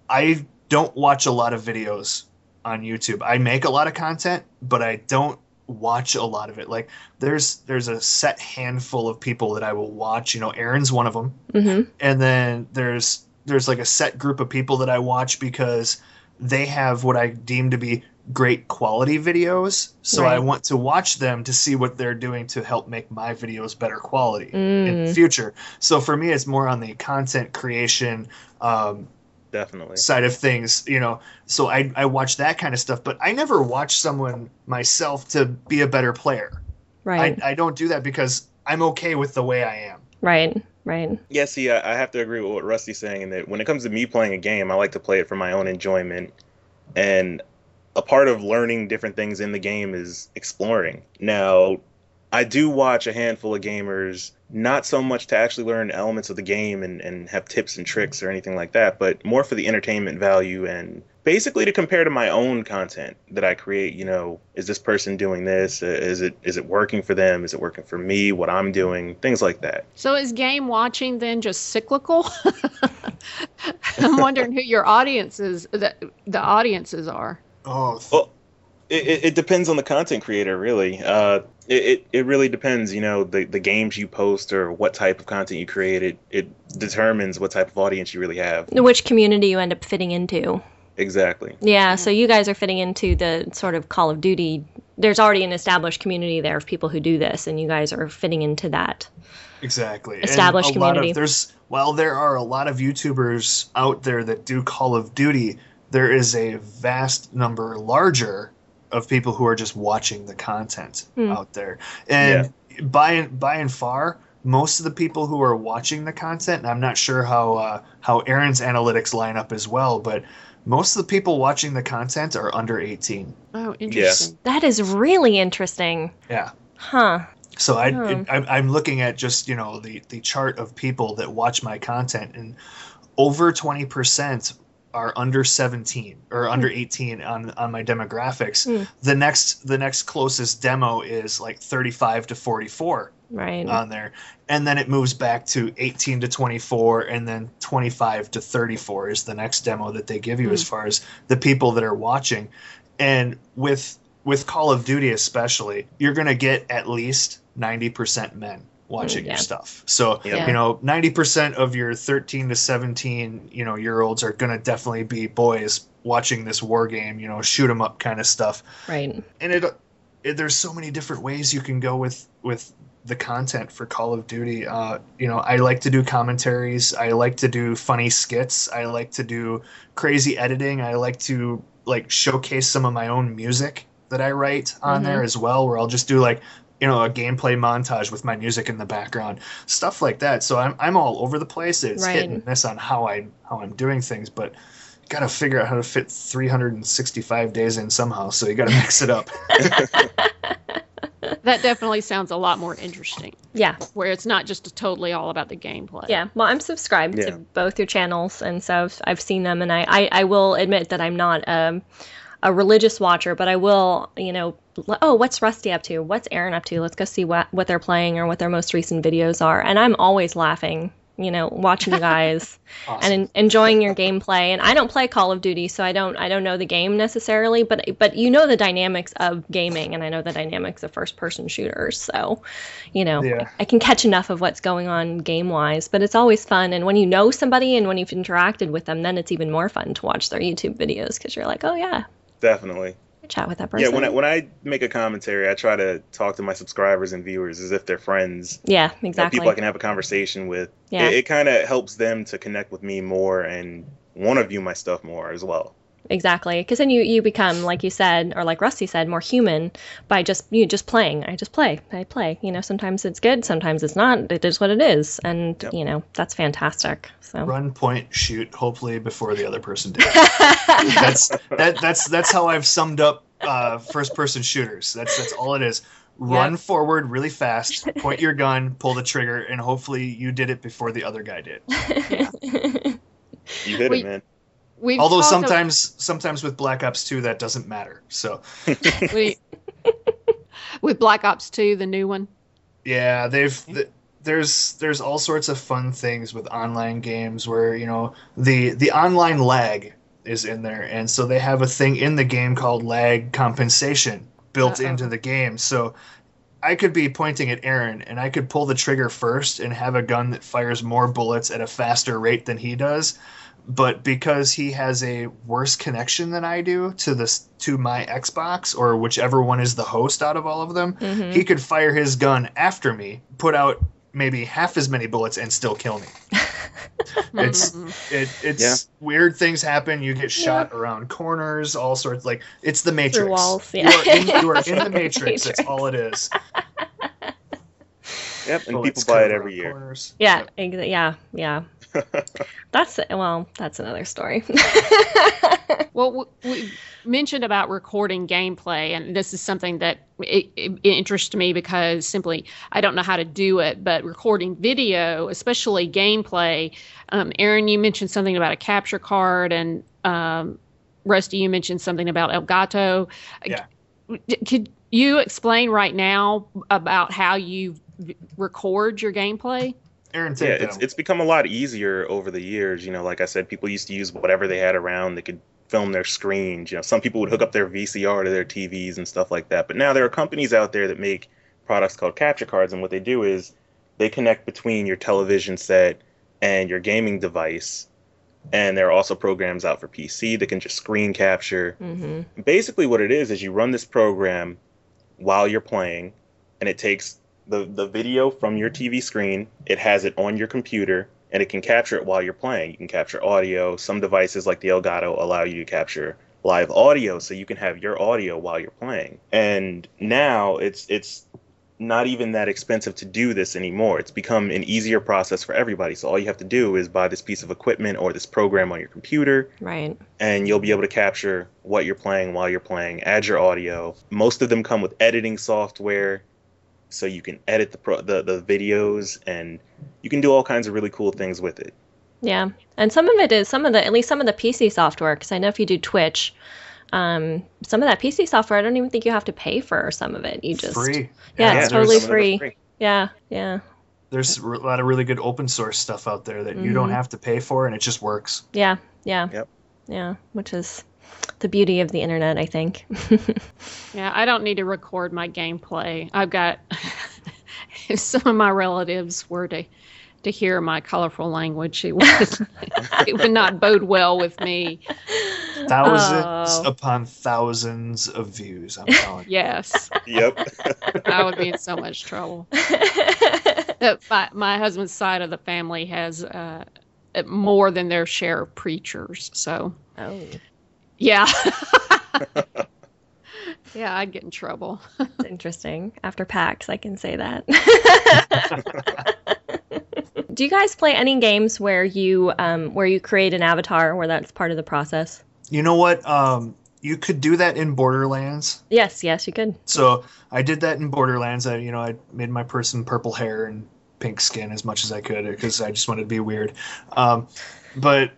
I don't watch a lot of videos on YouTube. I make a lot of content, but I don't watch a lot of it. Like there's there's a set handful of people that I will watch. You know, Aaron's one of them hmm and then there's there's like a set group of people that I watch because they have what I deem to be great quality videos. So I want to watch them to see what they're doing to help make my videos better quality in the Mm. future. So for me, it's more on the content creation um, Definitely. side of things, you know. So I I watch that kind of stuff, but I never watch someone myself to be a better player. Right. I, I don't do that because I'm okay with the way I am. right. Right. Yeah, see, I, I have to agree with what Rusty's saying in that when it comes to me playing a game, I like to play it for my own enjoyment. And a part of learning different things in the game is exploring. Now, I do watch a handful of gamers, not so much to actually learn elements of the game and, and have tips and tricks or anything like that, but more for the entertainment value and basically to compare to my own content that I create. You know, is this person doing this? Uh, is it is it working for them? Is it working for me? What I'm doing? Things like that. So is game watching then just cyclical? I'm wondering who your audiences the, the audiences are. Oh, Well, it, it, it depends on the content creator, really. Uh, it, it, it really depends, you know, the, the games you post or what type of content you create. It, it determines what type of audience you really have. Which community you end up fitting into. Exactly. Yeah, so you guys are fitting into the sort of Call of Duty. There's already an established community there of people who do this, and you guys are fitting into that. exactly. And Established a lot of- community. there's while there are a lot of YouTubers out there that do Call of Duty, there is a vast number larger of people who are just watching the content Hmm. out there. And by and by and far, most of the people who are watching the content, and I'm not sure how uh, how Aaron's analytics line up as well, but most of the people watching the content are under 18. Oh, interesting. That is really interesting. Yeah. Huh. So I, Hmm. I I'm looking at just you know the the chart of people that watch my content, and over twenty percent are under seventeen or under eighteen on on my demographics. Hmm. The next the next closest demo is like thirty five to forty four Right. on there, and then it moves back to eighteen to twenty four, and then twenty five to thirty four is the next demo that they give you as far as the people that are watching, and with with Call of Duty especially, you're gonna get at least ninety percent men watching yeah. your stuff. So Yeah. you know, ninety percent of your thirteen to seventeen you know year olds are gonna definitely be boys watching this war game. You know, shoot 'em up kind of stuff right. and it, it there's so many different ways you can go with with the content for Call of Duty. Uh, you know, I like to do commentaries. I like to do funny skits. I like to do crazy editing. I like to like showcase some of my own music that I write on Mhm. there as well, where I'll just do like you know a gameplay montage with my music in the background, stuff like that. So I'm I'm all over the place. It's hit Right. and miss on how I how I'm doing things, but. Got to figure out how to fit 365 days in somehow, so you got to mix it up. That definitely sounds a lot more interesting, Yeah. where it's not just totally all about the gameplay. Yeah. Well, I'm subscribed Yeah. to both your channels, and so I've, I've seen them, and I, I, I will admit that I'm not um, a religious watcher, but I will, you know, oh, what's Rusty up to? What's Aaron up to? Let's go see what, what they're playing or what their most recent videos are. And I'm always laughing, you know, watching you guys Awesome. and en- enjoying your gameplay. And I don't play Call of Duty, so I don't I don't know the game necessarily, but but you know the dynamics of gaming, and I know the dynamics of first person shooters. So, you know, Yeah. I can catch enough of what's going on game wise. But it's always fun, and when you know somebody and when you've interacted with them, then it's even more fun to watch their YouTube videos because you're like, oh yeah, Definitely. Chat with that person. Yeah, when I, when I make a commentary, I try to talk to my subscribers and viewers as if they're friends. yeah, you know, exactly. people I can have a conversation with. Yeah. It, it kind of helps them to connect with me more and want to view my stuff more as well. Exactly, because then you you become like you said, or like Rusty said, more human by just you just playing. I just play, I play. You know, sometimes it's good, sometimes it's not. It is what it is, and Yep. you know that's fantastic. So Run, point, shoot. Hopefully, before the other person did. that's that. That's that's how I've summed up uh, first-person shooters. That's that's all it is. Run Yep. forward really fast, point your gun, pull the trigger, and hopefully you did it before the other guy did. You hit We- it, man. We've Although talked a- sometimes sometimes with Black Ops 2 that doesn't matter. So we, with Black Ops 2, the new one. Yeah, they've th- there's there's all sorts of fun things with online games where you know the the online lag is in there, and so they have a thing in the game called lag compensation built Uh-oh. into the game. So I could be pointing at Aaron, and I could pull the trigger first and have a gun that fires more bullets at a faster rate than he does. But because he has a worse connection than I do to this to my Xbox or whichever one is the host out of all of them, Mhm. he could fire his gun after me, put out maybe half as many bullets, and still kill me. It's Mhm. it, it's Yeah. weird things happen. You get shot around corners, all sorts. Like it's the Matrix. walls, You are in, you are in the The Matrix. That's all it is. Yep, and Bullets people buy it every year. corners. Yeah, ex- yeah, yeah. That's well, that's another story. Well, w- we mentioned about recording gameplay, and this is something that it, it interests me because simply I don't know how to do it. But recording video, especially gameplay, um, Aaron, you mentioned something about a capture card, and um, Rusty, you mentioned something about Elgato. Yeah. Could you explain right now about how you v- record your gameplay? Aaron, Yeah, it's it's become a lot easier over the years. You know, like I said, people used to use whatever they had around. They could film their screens. You know, some people would hook up their VCR to their TVs and stuff like that. But now there are companies out there that make products called capture cards, and what they do is they connect between your television set and your gaming device. And there are also programs out for PC that can just screen capture. hmm Basically, what it is is you run this program while you're playing, and it takes the, the video from your TV screen, it has it on your computer, and it can capture it while you're playing. You can capture audio. Some devices like the Elgato allow you to capture live audio, so you can have your audio while you're playing. And now it's it's not even that expensive to do this anymore. It's become an easier process for everybody. So all you have to do is buy this piece of equipment or this program on your computer, Right. and you'll be able to capture what you're playing while you're playing, add your audio. Most of them come with editing software, so you can edit the pro- the, the videos and you can do all kinds of really cool things with it. Yeah, and some of it is some of the at least some of the PC software because I know if you do Twitch, um, some of that PC software I don't even think you have to pay for some of it. You just free. Yeah, there's- it's totally some of them are free. Yeah, yeah, There's a lot of really good open source stuff out there that you don't Mhm. have to pay for, and it just works. yeah, yeah. Yep. Yeah, which is the beauty of the internet, I think. Yeah, I don't need to record my gameplay. I've got if some of my relatives were to to hear my colorful language, it would it would not bode well with me. Thousands Oh. upon thousands of views. I'm telling you. Yes, Yep. I would be in so much trouble. Uh, My my husband's side of the family has uh, more than their share of preachers, so oh, yeah. Yeah, I'd get in trouble. that's interesting. After PAX, I can say that. do you guys play any games where you um, where you create an avatar, where that's part of the process? You know what? Um, you could do that in Borderlands. Yes, yes, you could. So I did that in Borderlands. I, you know, I made my person purple hair and pink skin as much as I could because I just wanted to be weird. Um, but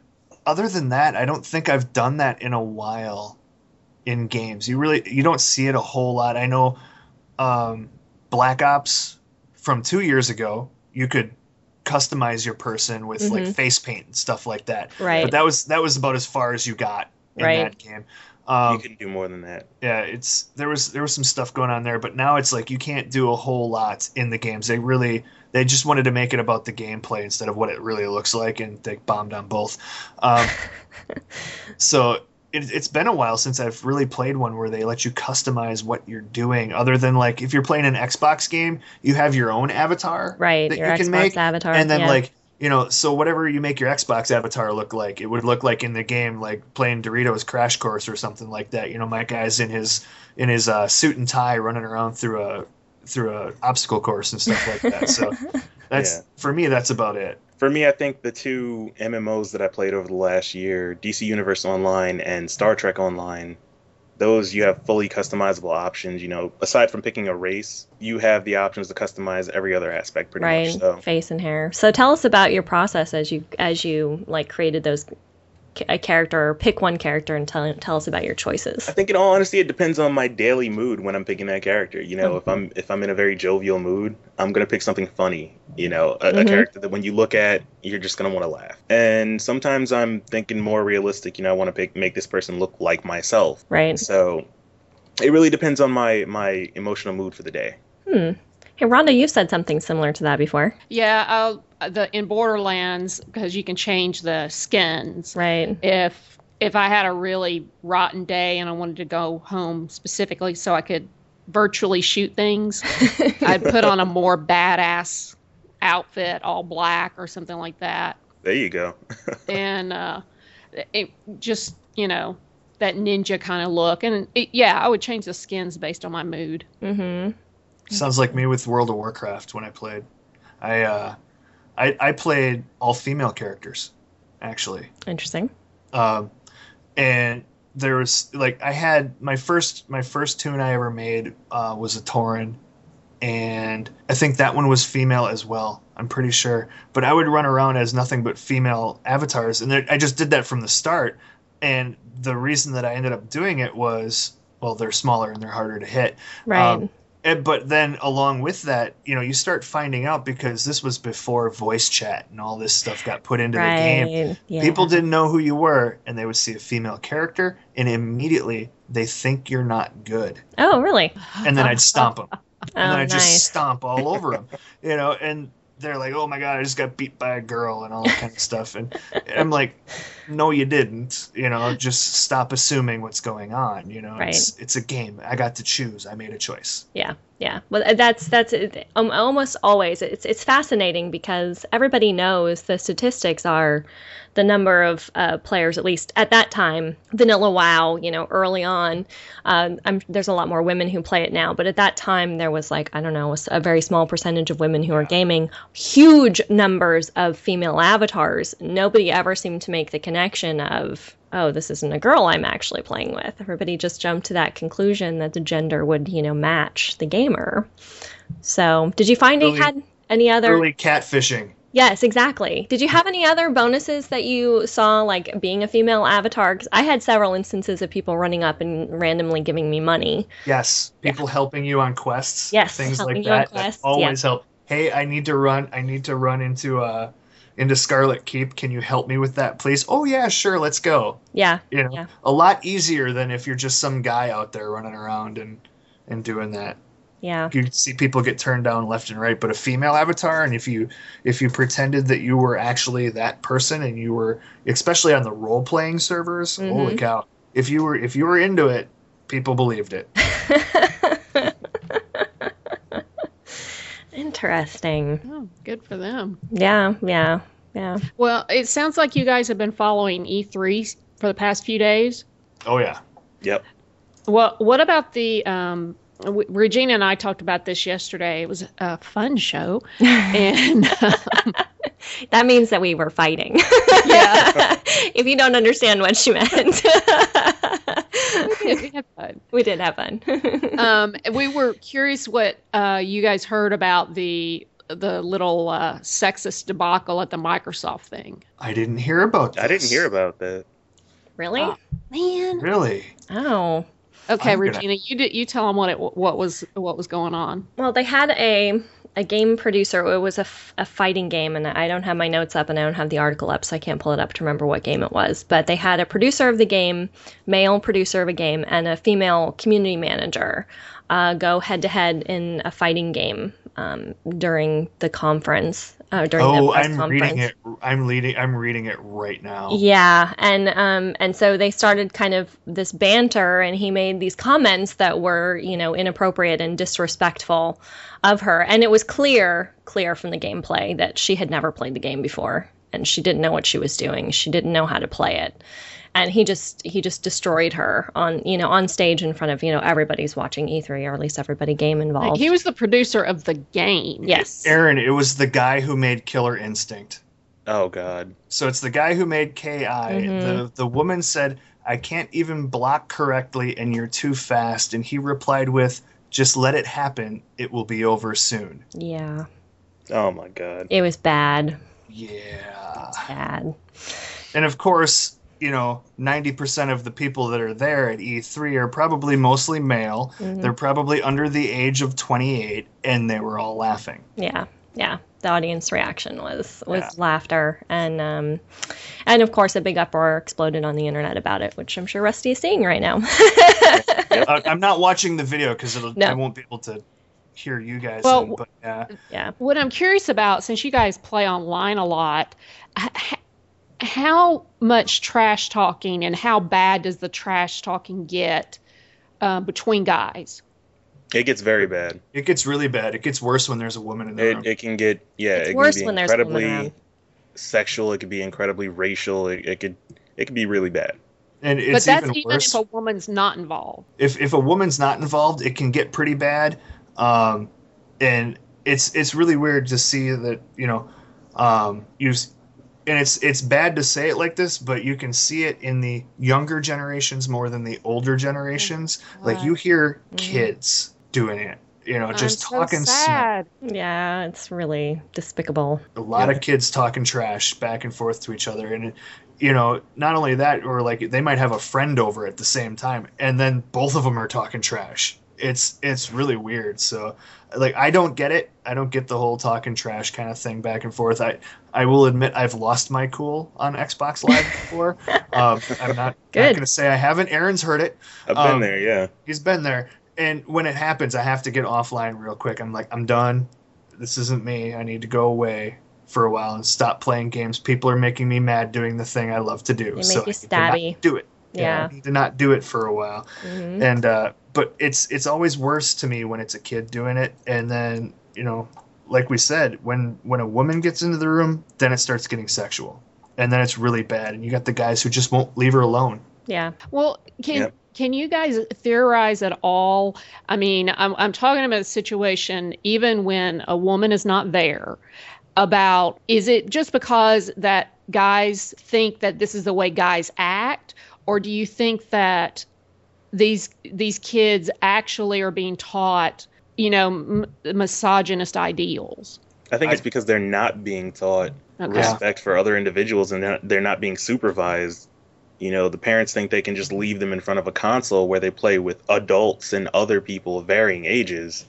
other than that, I don't think I've done that in a while in games. You really you don't see it a whole lot. I know um, Black Ops from two years ago, you could customize your person with like Mhm. face paint and stuff like that. Right. But that was that was about as far as you got in Right. that game. Um, you can do more than that. yeah it's there was there was some stuff going on there but now it's like you can't do a whole lot in the games they really they just wanted to make it about the gameplay instead of what it really looks like and they bombed on both um, so it, it's been a while since i've really played one where they let you customize what you're doing other than like if you're playing an xbox game you have your own avatar Right, that your you Xbox can make avatar. and then yeah. like you know so whatever you make your xbox avatar look like it would look like in the game like playing doritos crash course or something like that you know my guy's in his in his uh, suit and tie running around through a through a obstacle course and stuff like that so that's Yeah. for me that's about it For me, I think the two MMOs that I played over the last year, DC Universe Online and Star Trek Online, those you have fully customizable options. You know, aside from picking a race, you have the options to customize every other aspect pretty right, much. So face and hair. So tell us about your process as you as you like created those a character or pick one character and tell tell us about your choices. I think in all honesty, it depends on my daily mood when I'm picking that character. You know, if I'm if I'm in a very jovial mood, I'm gonna pick something funny. You know, a, a Mhm. character that when you look at, you're just gonna want to laugh. And sometimes I'm thinking more realistic. You know, I want to pick make this person look like myself. Right. So it really depends on my my emotional mood for the day. Hmm. Hey, Rhonda, you've said something similar to that before. Yeah, I'll, the in Borderlands because you can change the skins. Right. If if I had a really rotten day and I wanted to go home specifically so I could virtually shoot things, I'd put on a more badass outfit, all black or something like that, There you go. and uh, it just you know that ninja kind of look. And it, yeah, I would change the skins based on my mood. mm-hmm. sounds like me with world of warcraft when i played I uh, I, I played all female characters, actually. Interesting. Um, and there was like I had my first my first toon I ever made uh, was a Tauren, and I think that one was female as well. I'm pretty sure. But I would run around as nothing but female avatars, and there- I just did that from the start. And the reason that I ended up doing it was well, they're smaller and they're harder to hit. Right. Um, and, but then along with that, you know, you start finding out because this was before voice chat and all this stuff got put into the game. right. Yeah. People didn't know who you were, and they would see a female character, and immediately they think you're not good. Oh, really? And then I'd stomp them, and Oh, then I'd just stomp all over them, you know. And they're like, "Oh my god, I just got beat by a girl," and all that kind of stuff. And I'm like, "No, you didn't. You know, just stop assuming what's going on. You know, it's it's a game. I got to choose. I made a choice." Yeah, yeah. Well, uh, that's that's um, almost always. It's it's fascinating because everybody knows the statistics are the number of uh, players, at least at that time, vanilla WoW. You know, early on, um, I'm, there's a lot more women who play it now, but at that time there was like I don't know, a very small percentage of women who are gaming. Huge numbers of female avatars. Nobody ever seemed to make the connection of oh, this isn't a girl I'm actually playing with. Everybody just jumped to that conclusion that the gender would, you know, match the gamer. So, did you find Early- you had any other? Early catfishing. Yes, exactly. Did you have any other bonuses that you saw, like being a female avatar? Because I had several instances of people running up and randomly giving me money. Yes, people helping you on quests. Yes, things like you on that. quests, that always help. Hey, I need to run. I need to run into uh into Scarlet Keep. Can you help me with that, please? Oh yeah, sure. Let's go. Yeah, You know, Yeah. a lot easier than if you're just some guy out there running around and and doing that. Yeah, You see people get turned down left and right, but a female avatar, and if you if you pretended that you were actually that person, and you were especially on the role playing servers, holy Mhm. cow! If you were if you were into it, people believed it. Interesting. Oh, good for them. Yeah, yeah, yeah. Well, it sounds like you guys have been following E3 for the past few days. Oh yeah. Yep. Well, what about the um, w- Regina and I talked about this yesterday. It was a fun show, and um, That means that we were fighting. Yeah. if you don't understand what she meant. we had fun. we did have fun. Um, we were curious what uh, you guys heard about the the little uh, sexist debacle at the Microsoft thing. I didn't hear about this. I didn't hear about that. really? Oh. Man. Really? Oh. Okay, I'm gonna- Regina, you did, you tell them what it what was what was going on. Well, they had a a game producer. It was a, f- a fighting game, and I don't have my notes up, and I don't have the article up, so I can't pull it up to remember what game it was. But they had a producer of the game, male producer of a game, and a female community manager uh, go head to head in a fighting game um, during the conference. Uh, during the Oh, press I'm conference. reading it. I'm reading. I'm reading it right now. Yeah, and um, and so they started kind of this banter, and he made these comments that were, you know, inappropriate and disrespectful of her, and it was clear, clear from the gameplay that she had never played the game before, and she didn't know what she was doing. She didn't know how to play it, and he just he just destroyed her on, you know, on stage in front of you know everybody's watching E3 or at least everybody game involved. He was the producer of the game. yes. Aaron, it was the guy who made Killer Instinct. Oh God. So it's the guy who made Ki. Mhm. The the woman said, "I can't even block correctly, and you're too fast." And he replied with, "Just let it happen. It will be over soon." Yeah. Oh my God. It was bad. Yeah. Bad. And of course, you know, 90% of the people that are there at E3 are probably mostly male. Mhm. They're probably under the age of 28, and they were all laughing. yeah yeah the audience reaction was was Yeah. laughter and um and of course a big uproar exploded on the internet about it which i'm sure rusty is seeing right now Uh, I'm not watching the video because No. I won't be able to hear you guys. Well, in, but yeah. yeah What I'm curious about, since you guys play online a lot, h- h- how much trash talking and how bad does the trash talking get uh, between guys? It gets very bad. It gets really bad. It gets worse when there's a woman in the room. It, it can get yeah. It's it worse can be when there's a woman incredibly around. sexual. It could be incredibly racial. It, it could it could be really bad. and but that's even even if a woman's not involved. if if a woman's not involved, it can get pretty bad. Um, and it's it's really weird to see that you know um, you and it's it's bad to say it like this, but you can see it in the younger generations more than the older generations. Like you hear Mhm. kids doing it, you know, just I'm so talking smack. sad. Yeah, it's really despicable. a lot Yeah. of kids talking trash back and forth to each other and you know not only that or like they might have a friend over at the same time and then both of them are talking trash it's it's really weird. So like i don't get it. I don't get the whole talking trash kind of thing back and forth. I i will admit i've lost my cool on xbox live before. Um, i'm not, not gonna say i haven't. Aaron's heard it. I've been Um, there, yeah. he's been there. And when it happens i have to get offline real quick. I'm like i'm done. This isn't me. I need to go away for a while and stop playing games. People are making me mad doing the thing i love to do. They so make you I need stabby. do it Yeah. i need to not do it for a while hmm and uh but it's it's always worse to me when it's a kid doing it and then you know like we said when when a woman gets into the room then it starts getting sexual and then it's really bad and you got the guys who just won't leave her alone Yeah. Well, can Yep. can you guys theorize at all? I mean, I'm I'm talking about a situation even when a woman is not there. About is it just because that guys think that this is the way guys act, or do you think that these these kids actually are being taught, you know, m- misogynist ideals? I think I- it's because they're not being taught Okay. Respect for other individuals and they're, they're not being supervised. You know, the parents think they can just leave them in front of a console where they play with adults and other people of varying ages.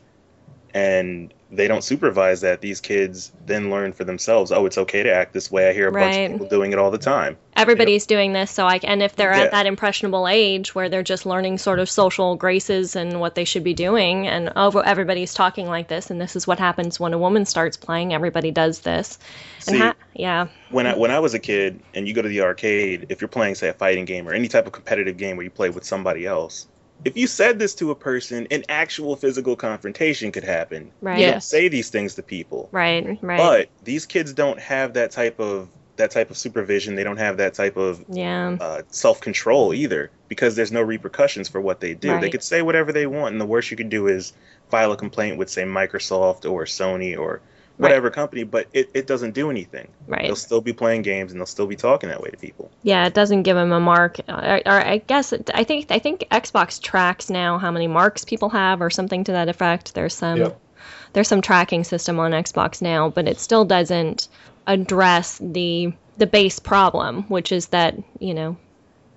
And they don't supervise that. These kids then learn for themselves, oh, it's okay to act this way. I hear a bunch of people doing it all the time. Everybody's doing this, so I and if they're Yeah. at that impressionable age where they're just learning sort of social graces and what they should be doing, and oh, everybody's talking like this, and this is what happens when a woman starts playing. Everybody does this, and See, ha- yeah, when I when I was a kid and you go to the arcade, if you're playing say a fighting game or any type of competitive game where you play with somebody else, if you said this to a person, an actual physical confrontation could happen. right, You Yeah. don't say these things to people. right, right, But these kids don't have that type of that type of supervision. They don't have that type of yeah, uh, self control either, because there's no repercussions for what they do. Right. They could say whatever they want, and the worst you could do is file a complaint with say Microsoft or Sony or whatever company, but it, it doesn't do anything. right. They'll still be playing games and they'll still be talking that way to people. Yeah, it doesn't give them a mark. Or, or I guess it, I think I think Xbox tracks now how many marks people have, or something to that effect. There's some Yep. there's some tracking system on Xbox now, but it still doesn't address the the base problem, which is that you know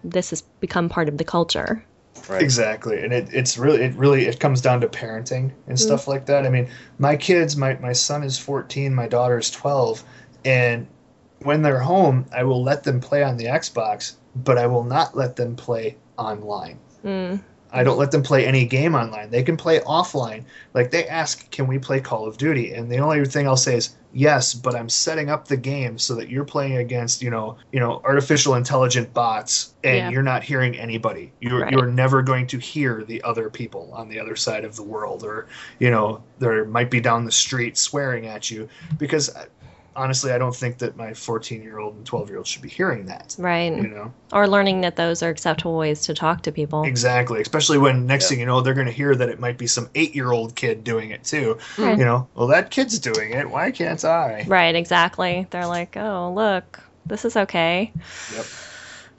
this has become part of the culture. Right. Exactly, and it, it's really it really it comes down to parenting and stuff like that. I mean, my kids, my my son is fourteen, my daughter is twelve, and when they're home, I will let them play on the Xbox, but I will not let them play online. Mm, I don't let them play any game online. They can play offline. Like they ask, "Can we play Call of Duty?" And the only thing I'll say is yes, but I'm setting up the game so that you're playing against, you know, you know, artificial intelligent bots, and Yeah. you're not hearing anybody. You're Right. you're never going to hear the other people on the other side of the world, or you know, there might be down the street swearing at you because. Honestly, I don't think that my 14 year old and 12 year old should be hearing that. right. You know, Or learning that those are acceptable ways to talk to people. Exactly, especially when next Yeah. thing you know, they're going to hear that it might be some eight-year-old kid doing it too. Right. You know, well, that kid's doing it. Why can't I? Right, exactly. They're like, oh, look, this is okay. Yep.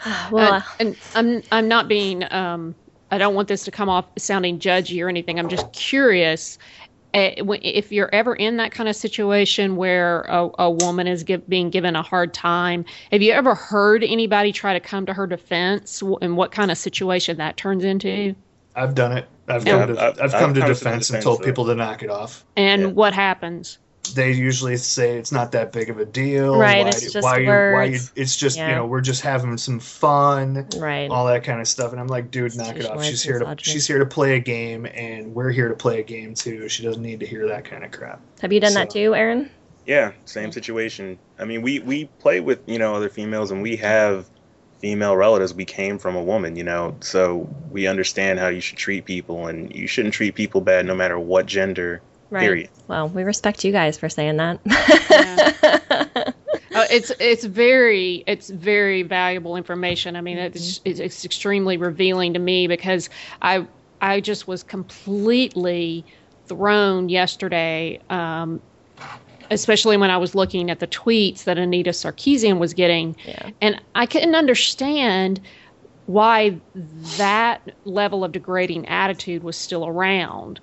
well, and, and I'm I'm not being um I don't want this to come off sounding judgy or anything. I'm just curious when- Eh, if you're ever in that kind of situation where a, a woman is give, being given a hard time. Have you ever heard anybody try to come to her defense and what kind of situation that turns into? I've done it. I've Yeah, come to I've- I've, I've come to come to the defense and told of- people to knock it off. And Yeah. what happens? They usually say it's not that big of a deal. Right, Why, it's just why you why you it's just you know we're just having some fun. right. All that kind of stuff, and I'm like, dude, knock it off. She's here to misogyny. she's here to play a game, and we're here to play a game too. She doesn't need to hear that kind of crap. Have you done that too, Aaron? Yeah, same situation. I mean, we we play with you know other females, and we have female relatives. We came from a woman, you know, so we understand how you should treat people, and you shouldn't treat people bad no matter what gender. Right. Period. Well, we respect you guys for saying that. Uh, it's it's very it's very valuable information. I mean, it's, it's it's extremely revealing to me because I I just was completely thrown yesterday, um, especially when I was looking at the tweets that Anita Sarkeesian was getting. Yeah. And I couldn't understand why that level of degrading attitude was still around.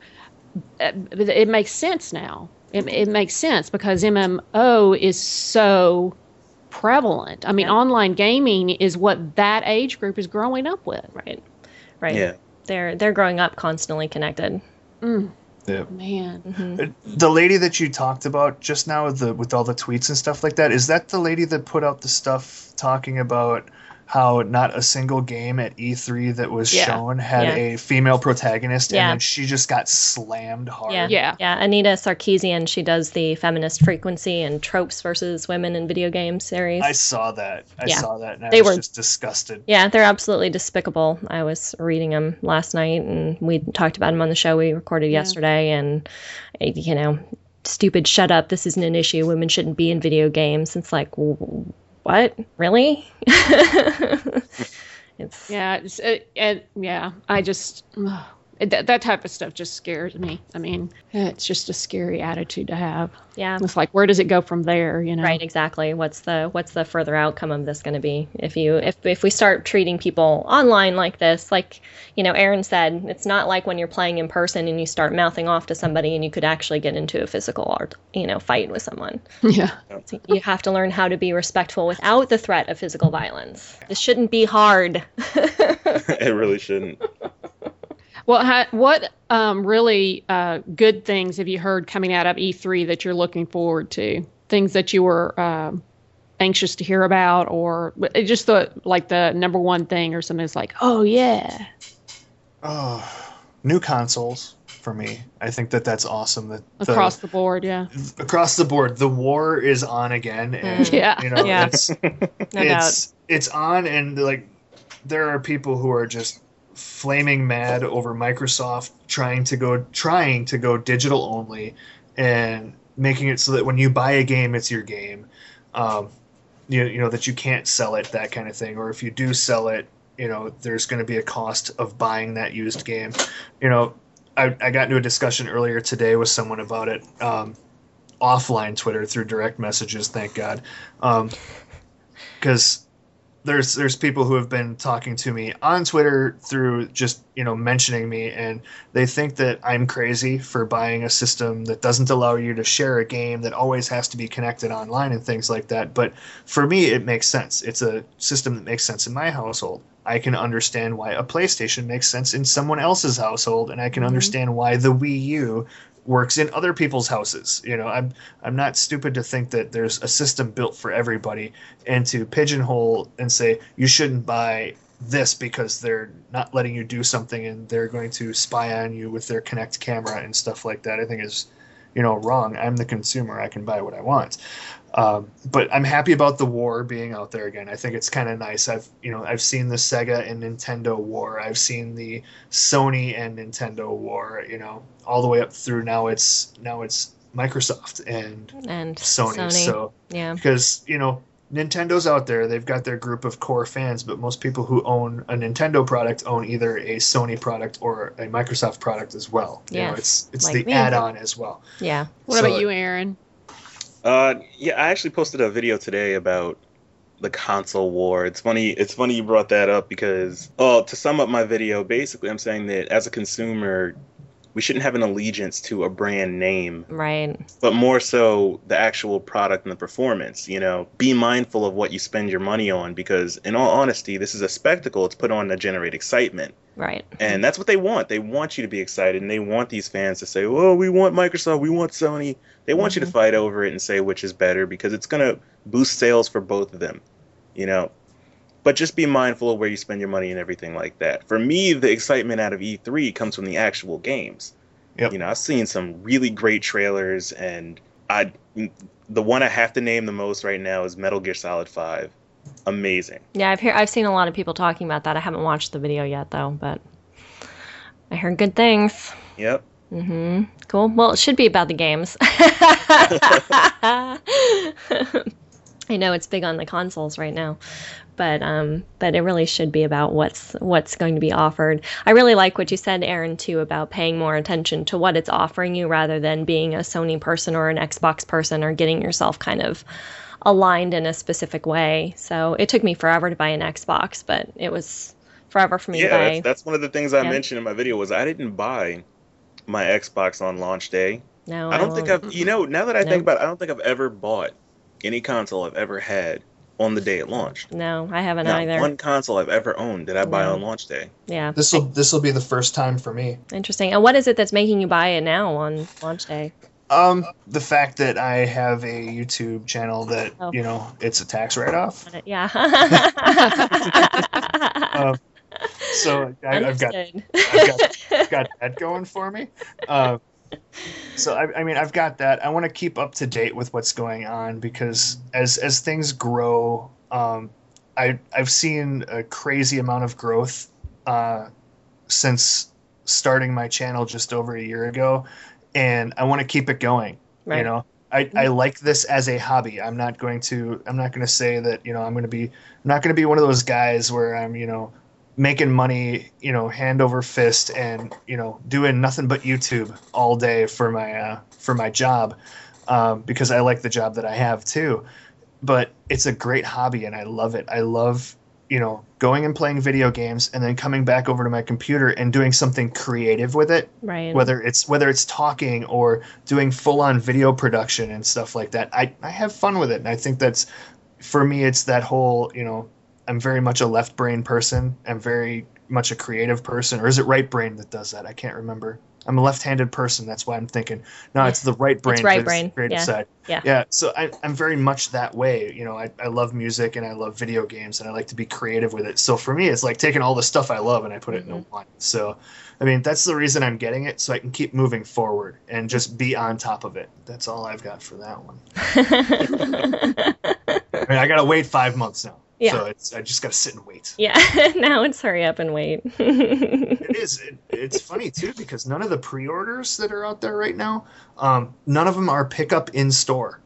Uh, It makes sense now. It, it makes sense because MMO is so prevalent. I mean, Yeah. online gaming is what that age group is growing up with. Right. Right. Yeah. They're they're growing up constantly connected. Mm, Yeah. man. hmm Uh, The lady that you talked about just now with the with all the tweets and stuff like that, is that the lady that put out the stuff talking about how not a single game at E3 that was Yeah. shown had Yeah. a female protagonist Yeah. and then she just got slammed hard. Yeah. Yeah. Yeah. Anita Sarkeesian, she does the feminist frequency and tropes versus women in video games series. I saw that. I Yeah. saw that and I They was were- just disgusted. Yeah, they're absolutely despicable. I was reading them last night, and we talked about them on the show we recorded Yeah. yesterday. And uh, you know, stupid, shut up. This isn't an issue. Women shouldn't be in video games. It's like, w- what? Really? it's Yeah, it's, uh, it, it, yeah. I just ugh, that that type of stuff just scares me. I mean, it's just a scary attitude to have. yeah. It's like, where does it go from there? You know? Right, exactly. What's the what's the further outcome of this going to be? If you if if we start treating people online like this, like you know, Aaron said, it's not like when you're playing in person and you start mouthing off to somebody and you could actually get into a physical art, you know, fight with someone. Yeah. So you have to learn how to be respectful without the threat of physical violence. This shouldn't be hard. it really shouldn't. Well, ha- what um, really uh, good things have you heard coming out of E3 that you're looking forward to? Things that you were um, anxious to hear about, or just the like the number one thing, or something that's like, oh yeah, Oh, new consoles for me. I think that that's awesome. That the- across the board, yeah, across the board, the war is on again, and Mm. Yeah. you know, Yeah. it's No doubt. it's it's on, and like there are people who are just flaming mad over Microsoft trying to go trying to go digital only and making it so that when you buy a game, it's your game. Um, you, you know that you can't sell it, that kind of thing, or if you do sell it, you know there's going to be a cost of buying that used game. You know, I, I got into a discussion earlier today with someone about it. Um, offline Twitter through direct messages, thank God. Because there's there's people who have been talking to me on Twitter through just you know mentioning me, and they think that I'm crazy for buying a system that doesn't allow you to share a game that always has to be connected online and things like that. But for me, it makes sense. It's a system that makes sense in my household. I can understand why a PlayStation makes sense in someone else's household, and I can mm-hmm. understand why the Wii U works in other people's houses. You know, I'm I'm not stupid to think that there's a system built for everybody, and to pigeonhole and say you shouldn't buy this because they're not letting you do something and they're going to spy on you with their Kinect camera and stuff like that. I think is, you know, wrong. I'm the consumer. I can buy what I want. Um, but I'm happy about the war being out there again. I think it's kind of nice. I've you know I've seen the Sega and Nintendo war. I've seen the Sony and Nintendo war. You know all the way up through now. It's now it's Microsoft and And Sony. Sony. So yeah. because you know Nintendo's out there, they've got their group of core fans, but most people who own a Nintendo product own either a Sony product or a Microsoft product as well. You know, it's it's like the me. add-on as well. Yeah. What So- about you, Aaron? Uh, yeah, I actually posted a video today about the console war. It's funny. It's funny you brought that up because, oh, to sum up my video, basically, I'm saying that as a consumer, we shouldn't have an allegiance to a brand name, Right. but more so the actual product and the performance. You know, be mindful of what you spend your money on because, in all honesty, this is a spectacle. It's put on to generate excitement. Right. And that's what they want. They want you to be excited, and they want these fans to say, "Oh, we want Microsoft, we want Sony." They want you to Mhm. fight over it and say which is better because it's going to boost sales for both of them, you know. But just be mindful of where you spend your money and everything like that. For me, the excitement out of E3 comes from the actual games. Yep. You know, I've seen some really great trailers, and I, the one I have to name the most right now is Metal Gear Solid Five. Amazing. Yeah, I've heard I've seen a lot of people talking about that. I haven't watched the video yet though, but I heard good things. Yep. Mm-hmm. Cool. Well, it should be about the games. I know it's big on the consoles right now, but um, but it really should be about what's what's going to be offered. I really like what you said, Aaron, too, about paying more attention to what it's offering you rather than being a Sony person or an Xbox person or getting yourself kind of aligned in a specific way. So it took me forever to buy an Xbox, but it was forever for me yeah, to buy. that's, that's one of the things I Yeah. mentioned in my video was I didn't buy my Xbox on launch day. no, I don't think. I've, you know, now that I No. think about it, I don't think I've ever bought any console I've ever had on the day it launched. No, I haven't Not either. one console I've ever owned did I buy No. on launch day. Yeah, This will this will be the first time for me. interesting. And what is it that's making you buy it now on launch day? Um, the fact that I have a YouTube channel that Oh. you know it's a tax write off. Yeah. Um, so I, I've got I've got got that going for me. Um, so I, I mean, I've got that. I want to keep up to date with what's going on because as as things grow, um, I I've seen a crazy amount of growth uh, since starting my channel just over a year ago, and I want to keep it going. Right. You know, I, I like this as a hobby. I'm not going to I'm not going to say that you know I'm going to be I'm not going to be one of those guys where I'm you know making money you know hand over fist and you know doing nothing but YouTube all day for my uh, for my job um, because I like the job that I have too. But it's a great hobby and I love it. I love you know going and playing video games and then coming back over to my computer and doing something creative with it right. whether it's whether it's talking or doing full on video production and stuff like that I, I have fun with it and i think that's for me it's that whole you know i'm very much a left brain person. I'm very much a creative person or is it right brain that does that? I can't remember. I'm a left-handed person. That's why i'm thinking no it's the right brain right for the brain, creative yeah. side. Yeah. yeah so I, i'm very much that way. You know I, I love music and i love video games and i like to be creative with it. So for me it's like taking all the stuff i love and i put it into mm-hmm. one. So I mean, that's the reason I'm getting it, so I can keep moving forward and just be on top of it. That's all I've got for that one. I mean, I gotta wait five months now, Yeah. so it's I just gotta sit and wait. yeah. now it's hurry up and wait. It is. It, it's funny too because none of the pre-orders that are out there right now, um, none of them are pickup in store.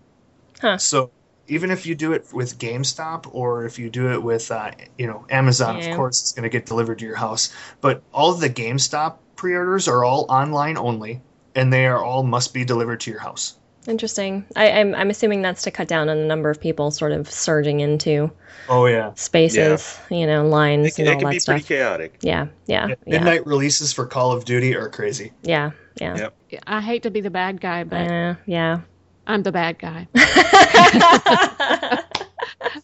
Huh. So even if you do it with GameStop or if you do it with, uh, you know, Amazon, Yeah. of course, it's going to get delivered to your house. But all of the GameStop pre-orders are all online only, and they are all must be delivered to your house. Interesting. I, I'm I'm assuming that's to cut down on the number of people sort of surging into Oh yeah. spaces, you know, lines It, can- and it all can that be stuff. pretty chaotic. Yeah, yeah, Yeah, yeah, Midnight releases for Call of Duty are crazy. yeah, yeah, Yep. I hate to be the bad guy, but Uh, yeah. I'm the bad guy.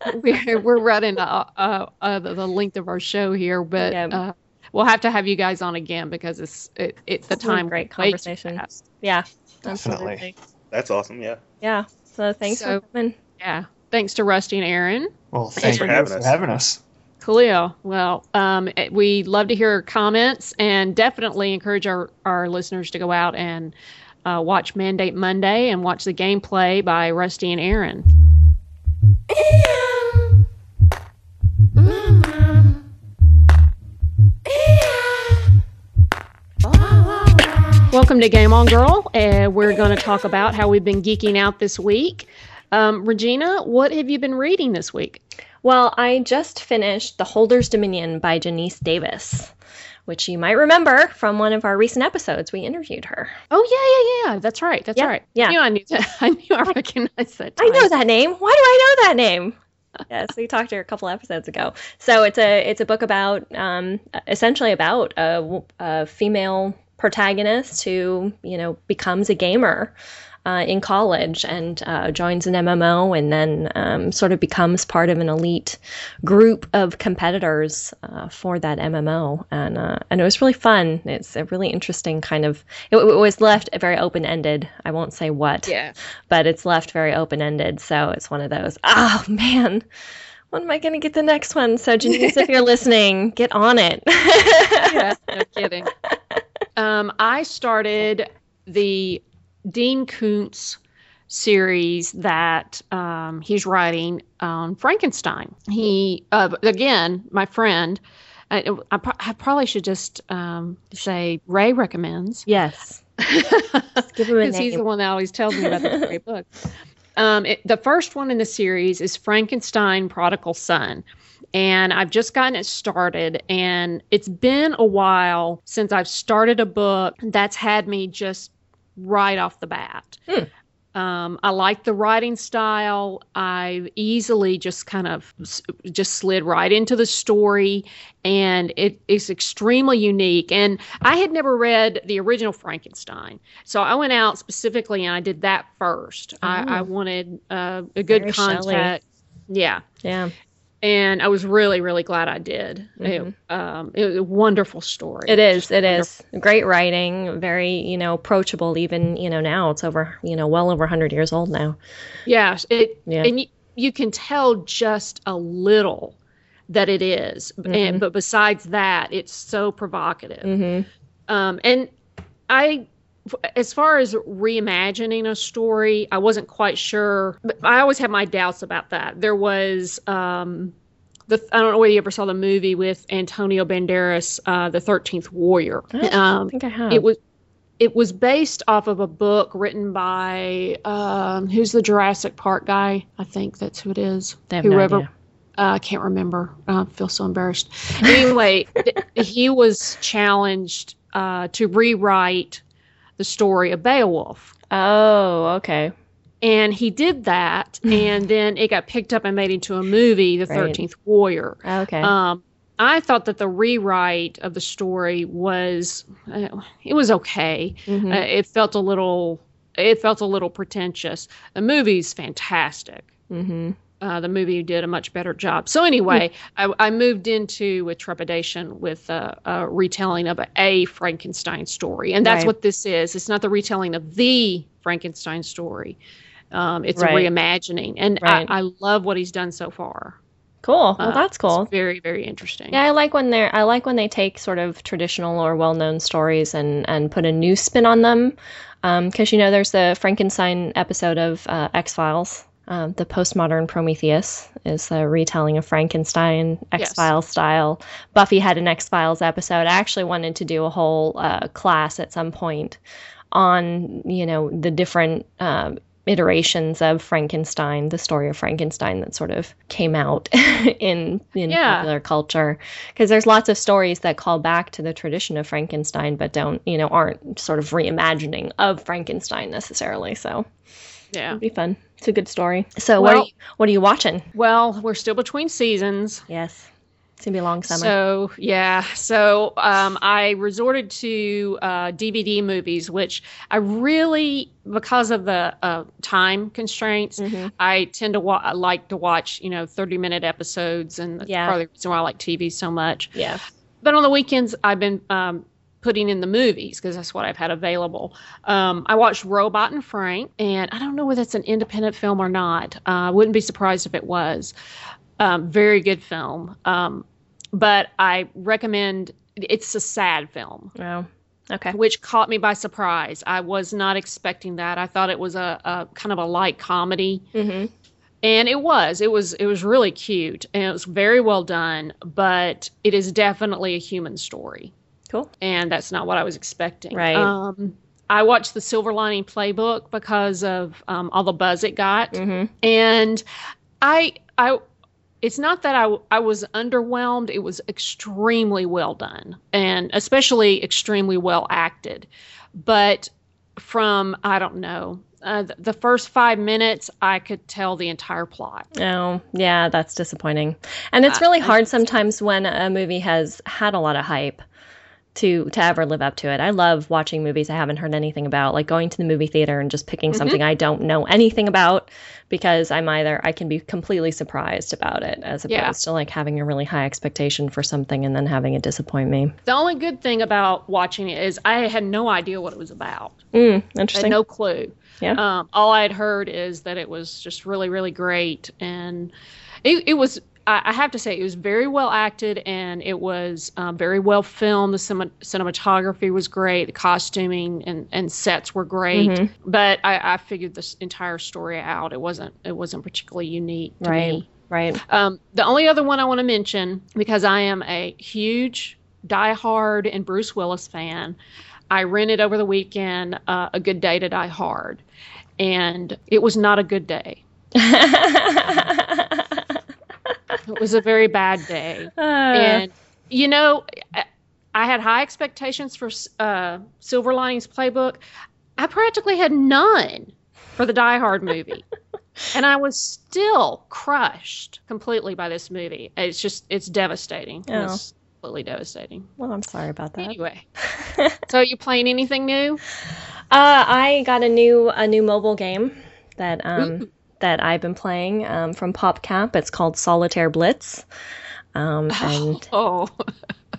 we're, we're running uh, uh, uh, the, the length of our show here, but Yeah. uh, we'll have to have you guys on again because it's it, it's the It's been a time great conversation. fast. yeah, Definitely. Absolutely. That's awesome. Yeah. Yeah. So thanks So- for coming. Yeah. Thanks to Rusty and Aaron. Well, thanks for having for us. having us. Coolio. Well, um, eh, we love to hear comments and definitely encourage our, our listeners to go out and uh, watch Mandate Monday and watch the gameplay by Rusty and Aaron. Welcome to Game On Girl. Uh, we're going to talk about how we've been geeking out this week. Um, Regina, what have you been reading this week? Well, I just finished The Holder's Dominion by Janice Davis, which you might remember from one of our recent episodes. We interviewed her. Oh yeah, yeah, yeah. That's right. That's Yeah, right. yeah. I knew I knew that. I knew I recognized that. I know that name. Why do I know that name? yes, we talked to her a couple episodes ago. So it's a it's a book about um, essentially about a, a female protagonist who you know becomes a gamer uh, in college and uh, joins an MMO and then um, sort of becomes part of an elite group of competitors uh, for that MMO and uh, and it was really fun. It's a really interesting kind of it, it was left very open ended. I won't say what Yeah. but it's left very open ended. So it's one of those, oh man, when am I going to get the next one? So, Janice, if you're listening, get on it. yeah. No kidding. Um, I started the Dean Koontz series that um, he's writing on Frankenstein. He uh, again, my friend. I, I, I probably should just um, say Ray recommends. yes. Give him a because he's the one that always tells me about the great book. Um, it, the first one in the series is Frankenstein Prodigal Son. And I've just gotten it started, and it's been a while since I've started a book that's had me just right off the bat. Hmm. Um, I like the writing style. I easily just kind of s- just slid right into the story, and it is extremely unique. And I had never read the original Frankenstein, so I went out specifically and I did that first. I, I Oh. wanted uh, a good Very Shelley. context. Yeah, Yeah. And I was really, really glad I did. It, um, it was a wonderful story. It is. It wonderful. is great writing. Very, you know, approachable. Even you know now it's over. You know, well over hundred years old now. Yes, it Yeah. and you, you can tell just a little that it is. Mhm. And but besides that, it's so provocative. Mm-hmm. Um, and I, as far as reimagining a story, I wasn't quite sure. I always had my doubts about that. There was. Um, the, I don't know whether you ever saw the movie with Antonio Banderas, uh, The Thirteenth Warrior. I Um, think I have. it was it was based off of a book written by um, who's the Jurassic Park guy? I think that's who it is. I have no Whoever idea. uh, I can't remember. Uh, I feel so embarrassed. Anyway, he was challenged uh, to rewrite the story of Beowulf. Oh, okay. And he did that, and then it got picked up and made into a movie, The Right. Thirteenth Warrior. Okay. Um, I thought that the rewrite of the story was, uh, it was okay. Mhm. Uh, it felt a little, it felt a little pretentious. The movie's fantastic. mm-hmm. Uh, the movie did a much better job. So anyway, I, I moved into with trepidation with uh, a retelling of a, a Frankenstein story, and that's Right. what this is. It's not the retelling of the Frankenstein story. Um, it's Right. a reimagining, and Right. I, I love what he's done so far. Cool. Well, Uh, that's cool. It's very, very interesting. Yeah, I like when they're I like when they take sort of traditional or well-known stories and and put a new spin on them. Because you know, there's the Frankenstein episode of uh, X Files. Um, the postmodern Prometheus is a retelling of Frankenstein X Files style. Buffy had an X Files episode. I actually wanted to do a whole uh, class at some point on you know the different um, iterations of Frankenstein, the story of Frankenstein that sort of came out in in Yeah. popular culture. Because there's lots of stories that call back to the tradition of Frankenstein, but don't you know aren't sort of reimagining of Frankenstein necessarily. So yeah. it'd be fun. It's a good story. So what are you, what are you watching? Well, we're still between seasons. Yes, it's gonna be a long summer. So yeah, so um, I resorted to uh, DVD movies, which I really, because of the uh, time constraints, Mhm. I tend to wa- I like to watch, you know, thirty minute episodes, and that's Yeah. probably the reason why I like TV so much. Yeah. But on the weekends, I've been um, putting in the movies because that's what I've had available. Um, I watched Robot and Frank, and I don't know whether it's an independent film or not. Uh, I wouldn't be surprised if it was. Um, very good film. Um, but I recommend. It's a sad film, Oh. Okay. which caught me by surprise. I was not expecting that. I thought it was a, a kind of a light comedy Mm-hmm. and it was it was it was really cute and it was very well done but it is definitely a human story Cool. and that's not what i was expecting Right. um i watched the silver lining playbook because of um, all the buzz it got Mm-hmm. and i i it's not that I, I was underwhelmed it was extremely well done and especially extremely well acted but from i don't know uh, th- the first five minutes i could tell the entire plot Oh, yeah, that's disappointing. And it's really I- hard sometimes when a movie has had a lot of hype to to ever live up to it. I love watching movies I haven't heard anything about, like going to the movie theater and just picking Mhm. something I don't know anything about because I'm either I can be completely surprised about it as opposed Yeah. to like having a really high expectation for something and then having it disappoint me. The only good thing about watching it is I had no idea what it was about. Mm, I had interesting. no clue. Yeah. Um, all I had heard is that it was just really, really great, and it, it was. I I have to say, it was very well acted, and it was um, very well filmed. The cinema, cinematography was great. The costuming and, and sets were great. Mhm. But I, I figured this entire story out. It wasn't. It wasn't particularly unique to Right. me. Right. Um, the only other one I want to mention, because I am a huge Die Hard and Bruce Willis fan, I rented over the weekend uh, A Good Day to Die Hard. and it was not a good day. It was a very bad day. Uh, and you know I- had high expectations for uh, silver linings playbook i practically had none for the die hard movie and i was still crushed completely by this movie it's just it's devastating Oh. it's completely devastating well, I'm sorry about that. anyway so you playing anything new Uh, I got a new a new mobile game that um Ooh. That I've been playing um, from PopCap. It's called Solitaire Blitz, um, and oh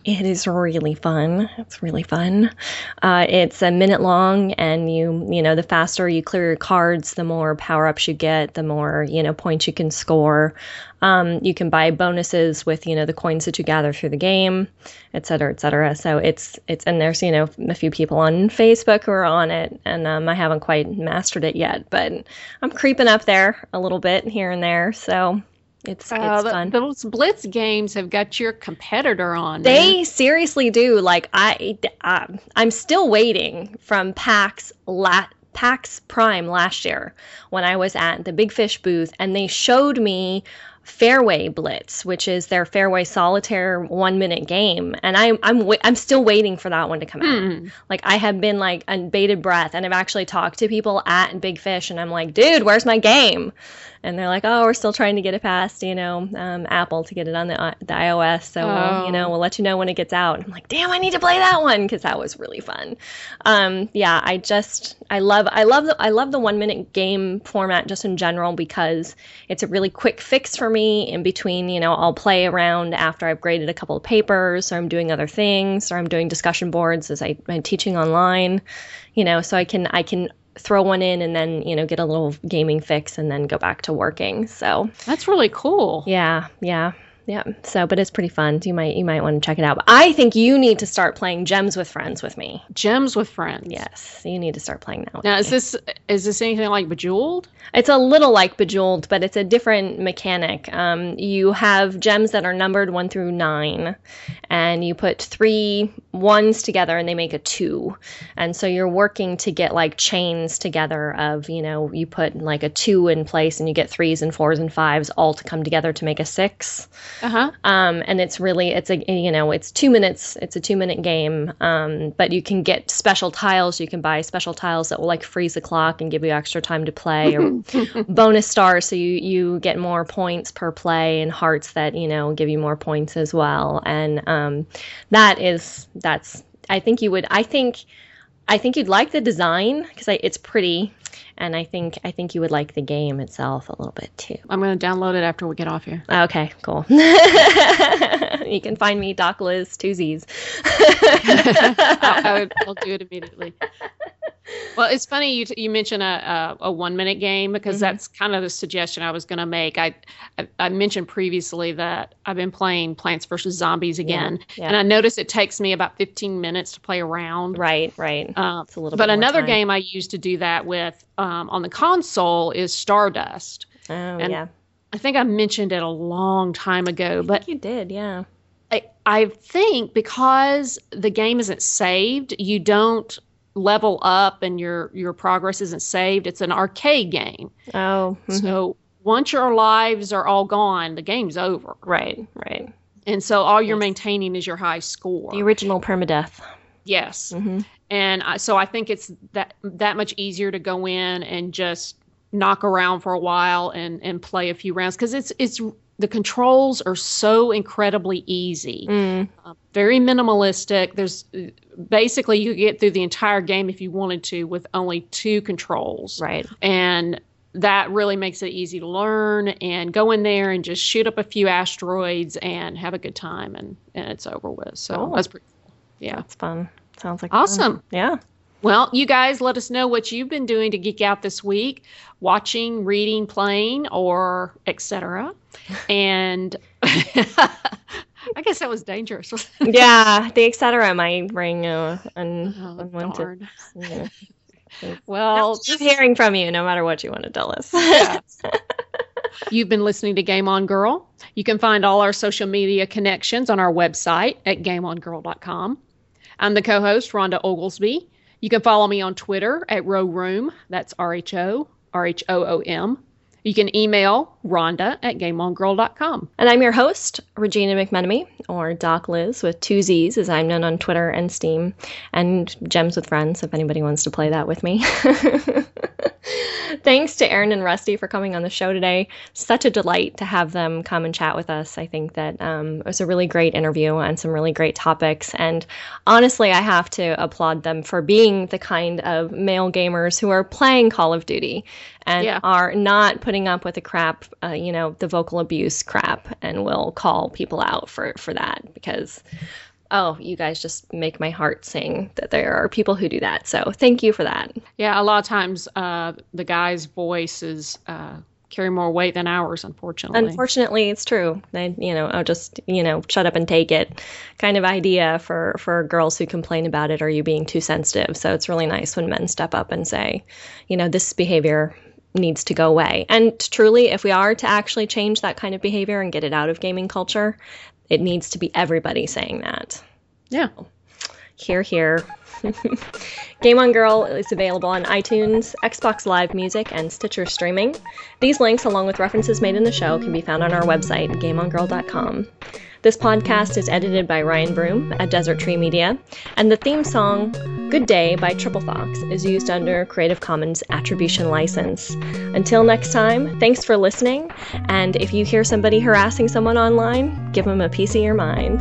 it is really fun. It's really fun. Uh, it's a minute long, and you you know the faster you clear your cards, the more power ups you get, the more you know points you can score. Um, you can buy bonuses with you know the coins that you gather through the game, et cetera, et cetera. So it's it's and there's you know a few people on Facebook who are on it, and um, I haven't quite mastered it yet, but I'm creeping up there a little bit here and there. So it's it's uh, the- fun. those blitz games have got your competitor on man. They seriously do. Like I, uh, I'm still waiting from PAX la- PAX Prime last year when I was at the Big Fish booth, and they showed me Fairway Blitz, which is their Fairway Solitaire one minute game, and I'm I'm wa- I'm still waiting for that one to come out. Hmm. Like I have been like on bated breath, and I've actually talked to people at Big Fish, and I'm like, dude, where's my game? And they're like, oh, we're still trying to get it past, you know, um, Apple to get it on the uh, the iOS. So we'll, you know, Oh. we'll let you know when it gets out. I'm like, damn, I need to play that one because that was really fun. Um, yeah, I just I love I love the I love the one minute game format just in general because it's a really quick fix for me in between. You know, I'll play around after I've graded a couple of papers, or I'm doing other things, or I'm doing discussion boards as I, I'm teaching online. You know, so I can I can throw one in and then you know get a little gaming fix and then go back to working. So that's really cool yeah, yeah. Yeah. So, but it's pretty fun. You might you might want to check it out. But I think you need to start playing Gems with Friends with me. gems with friends Yes, you need to start playing that. Now me. is this is this anything like bejeweled It's a little like Bejeweled, but it's a different mechanic. Um, you have gems that are numbered one through nine, and you put three ones together and they make a two. And so you're working to get like chains together of, you know, you put like a two in place and you get threes and fours and fives all to come together to make a six. Uh-huh. Um, and it's really it's a you know it's two minutes it's a two minute game. Um, but you can get special tiles. You can buy special tiles that will like freeze the clock and give you extra time to play or bonus stars so you you get more points per play and hearts that you know give you more points as well. And um, that is that's I think you would I think I think you'd like the design because it's pretty and I think I think you would like the game itself a little bit too. i'm going to download it after we get off here oh, Okay, cool. you can find me Doc Liz Twosies. I, I would, I'll do it immediately. Well, it's funny you you mention a a, a one minute game because Mhm. that's kind of the suggestion I was going to make. I, I I mentioned previously that I've been playing Plants vs Zombies again, yeah. and I notice it takes me about 15 minutes to play around. right, right. Um, It's a little but another game I used to do that with um, on the console is Stardust. Oh, and- yeah. I think I mentioned it a long time ago, I but you did, yeah. I, I think because the game isn't saved, you don't level up and your your progress isn't saved. It's an arcade game. Oh, mhm. So once your lives are all gone, the game's over. right, right. And so all you're maintaining is your high score. The original permadeath. yes. hmm And I, so I think it's that that much easier to go in and just knock around for a while and and play a few rounds because it's it's the controls are so incredibly easy. Mm, um, very minimalistic. There's basically you could get through the entire game if you wanted to with only two controls, right. and that really makes it easy to learn and go in there and just shoot up a few asteroids and have a good time, and and it's over with. So Cool. that's pretty cool. Yeah. That's fun. Sounds like fun. Awesome. Yeah. Well, you guys let us know what you've been doing to geek out this week, watching, reading, playing, or etc. And I guess that was dangerous. yeah, the etc. might bring uh, un- Oh, unwanted. Yeah. Well, Just hearing from you, no matter what you want to tell us. Yeah. You've been listening to Game On Girl. You can find all our social media connections on our website at gameongirl.com. I'm the co host, Rhonda Oglesby. You can follow me on Twitter at RhoRhoom, that's R H O R H O O M. You can email Rhonda at GameOnGirl.com. And I'm your host, Regina McMenemy, or Doc Liz with two Z's, as I'm known on Twitter and Steam, and Gems with Friends, if anybody wants to play that with me. Thanks to Aaron and Rusty for coming on the show today. Such a delight to have them come and chat with us. I think that um, it was a really great interview on some really great topics. And honestly, I have to applaud them for being the kind of male gamers who are playing Call of Duty and yeah. are not putting up with the crap, uh, you know, the vocal abuse crap, and will call people out for for that because oh, you guys just make my heart sing that there are people who do that. So thank you for that. Yeah, a lot of times uh, the guy's voice is. Uh, carry more weight than ours unfortunately unfortunately it's true they you know i'll just you know shut up and take it kind of idea for for girls who complain about it are you being too sensitive so it's really nice when men step up and say you know this behavior needs to go away. And truly, if we are to actually change that kind of behavior and get it out of gaming culture, it needs to be everybody saying that. Yeah. Here, here. Game on Girl is available on iTunes, Xbox Live Music, and Stitcher Streaming. These links, along with references made in the show, can be found on our website, gameongirl.com. This podcast is edited by Ryan Broom at Desert Tree Media, and the theme song, Good Day by Triple Fox, is used under Creative Commons Attribution License. Until next time, thanks for listening, and if you hear somebody harassing someone online, give them a piece of your mind.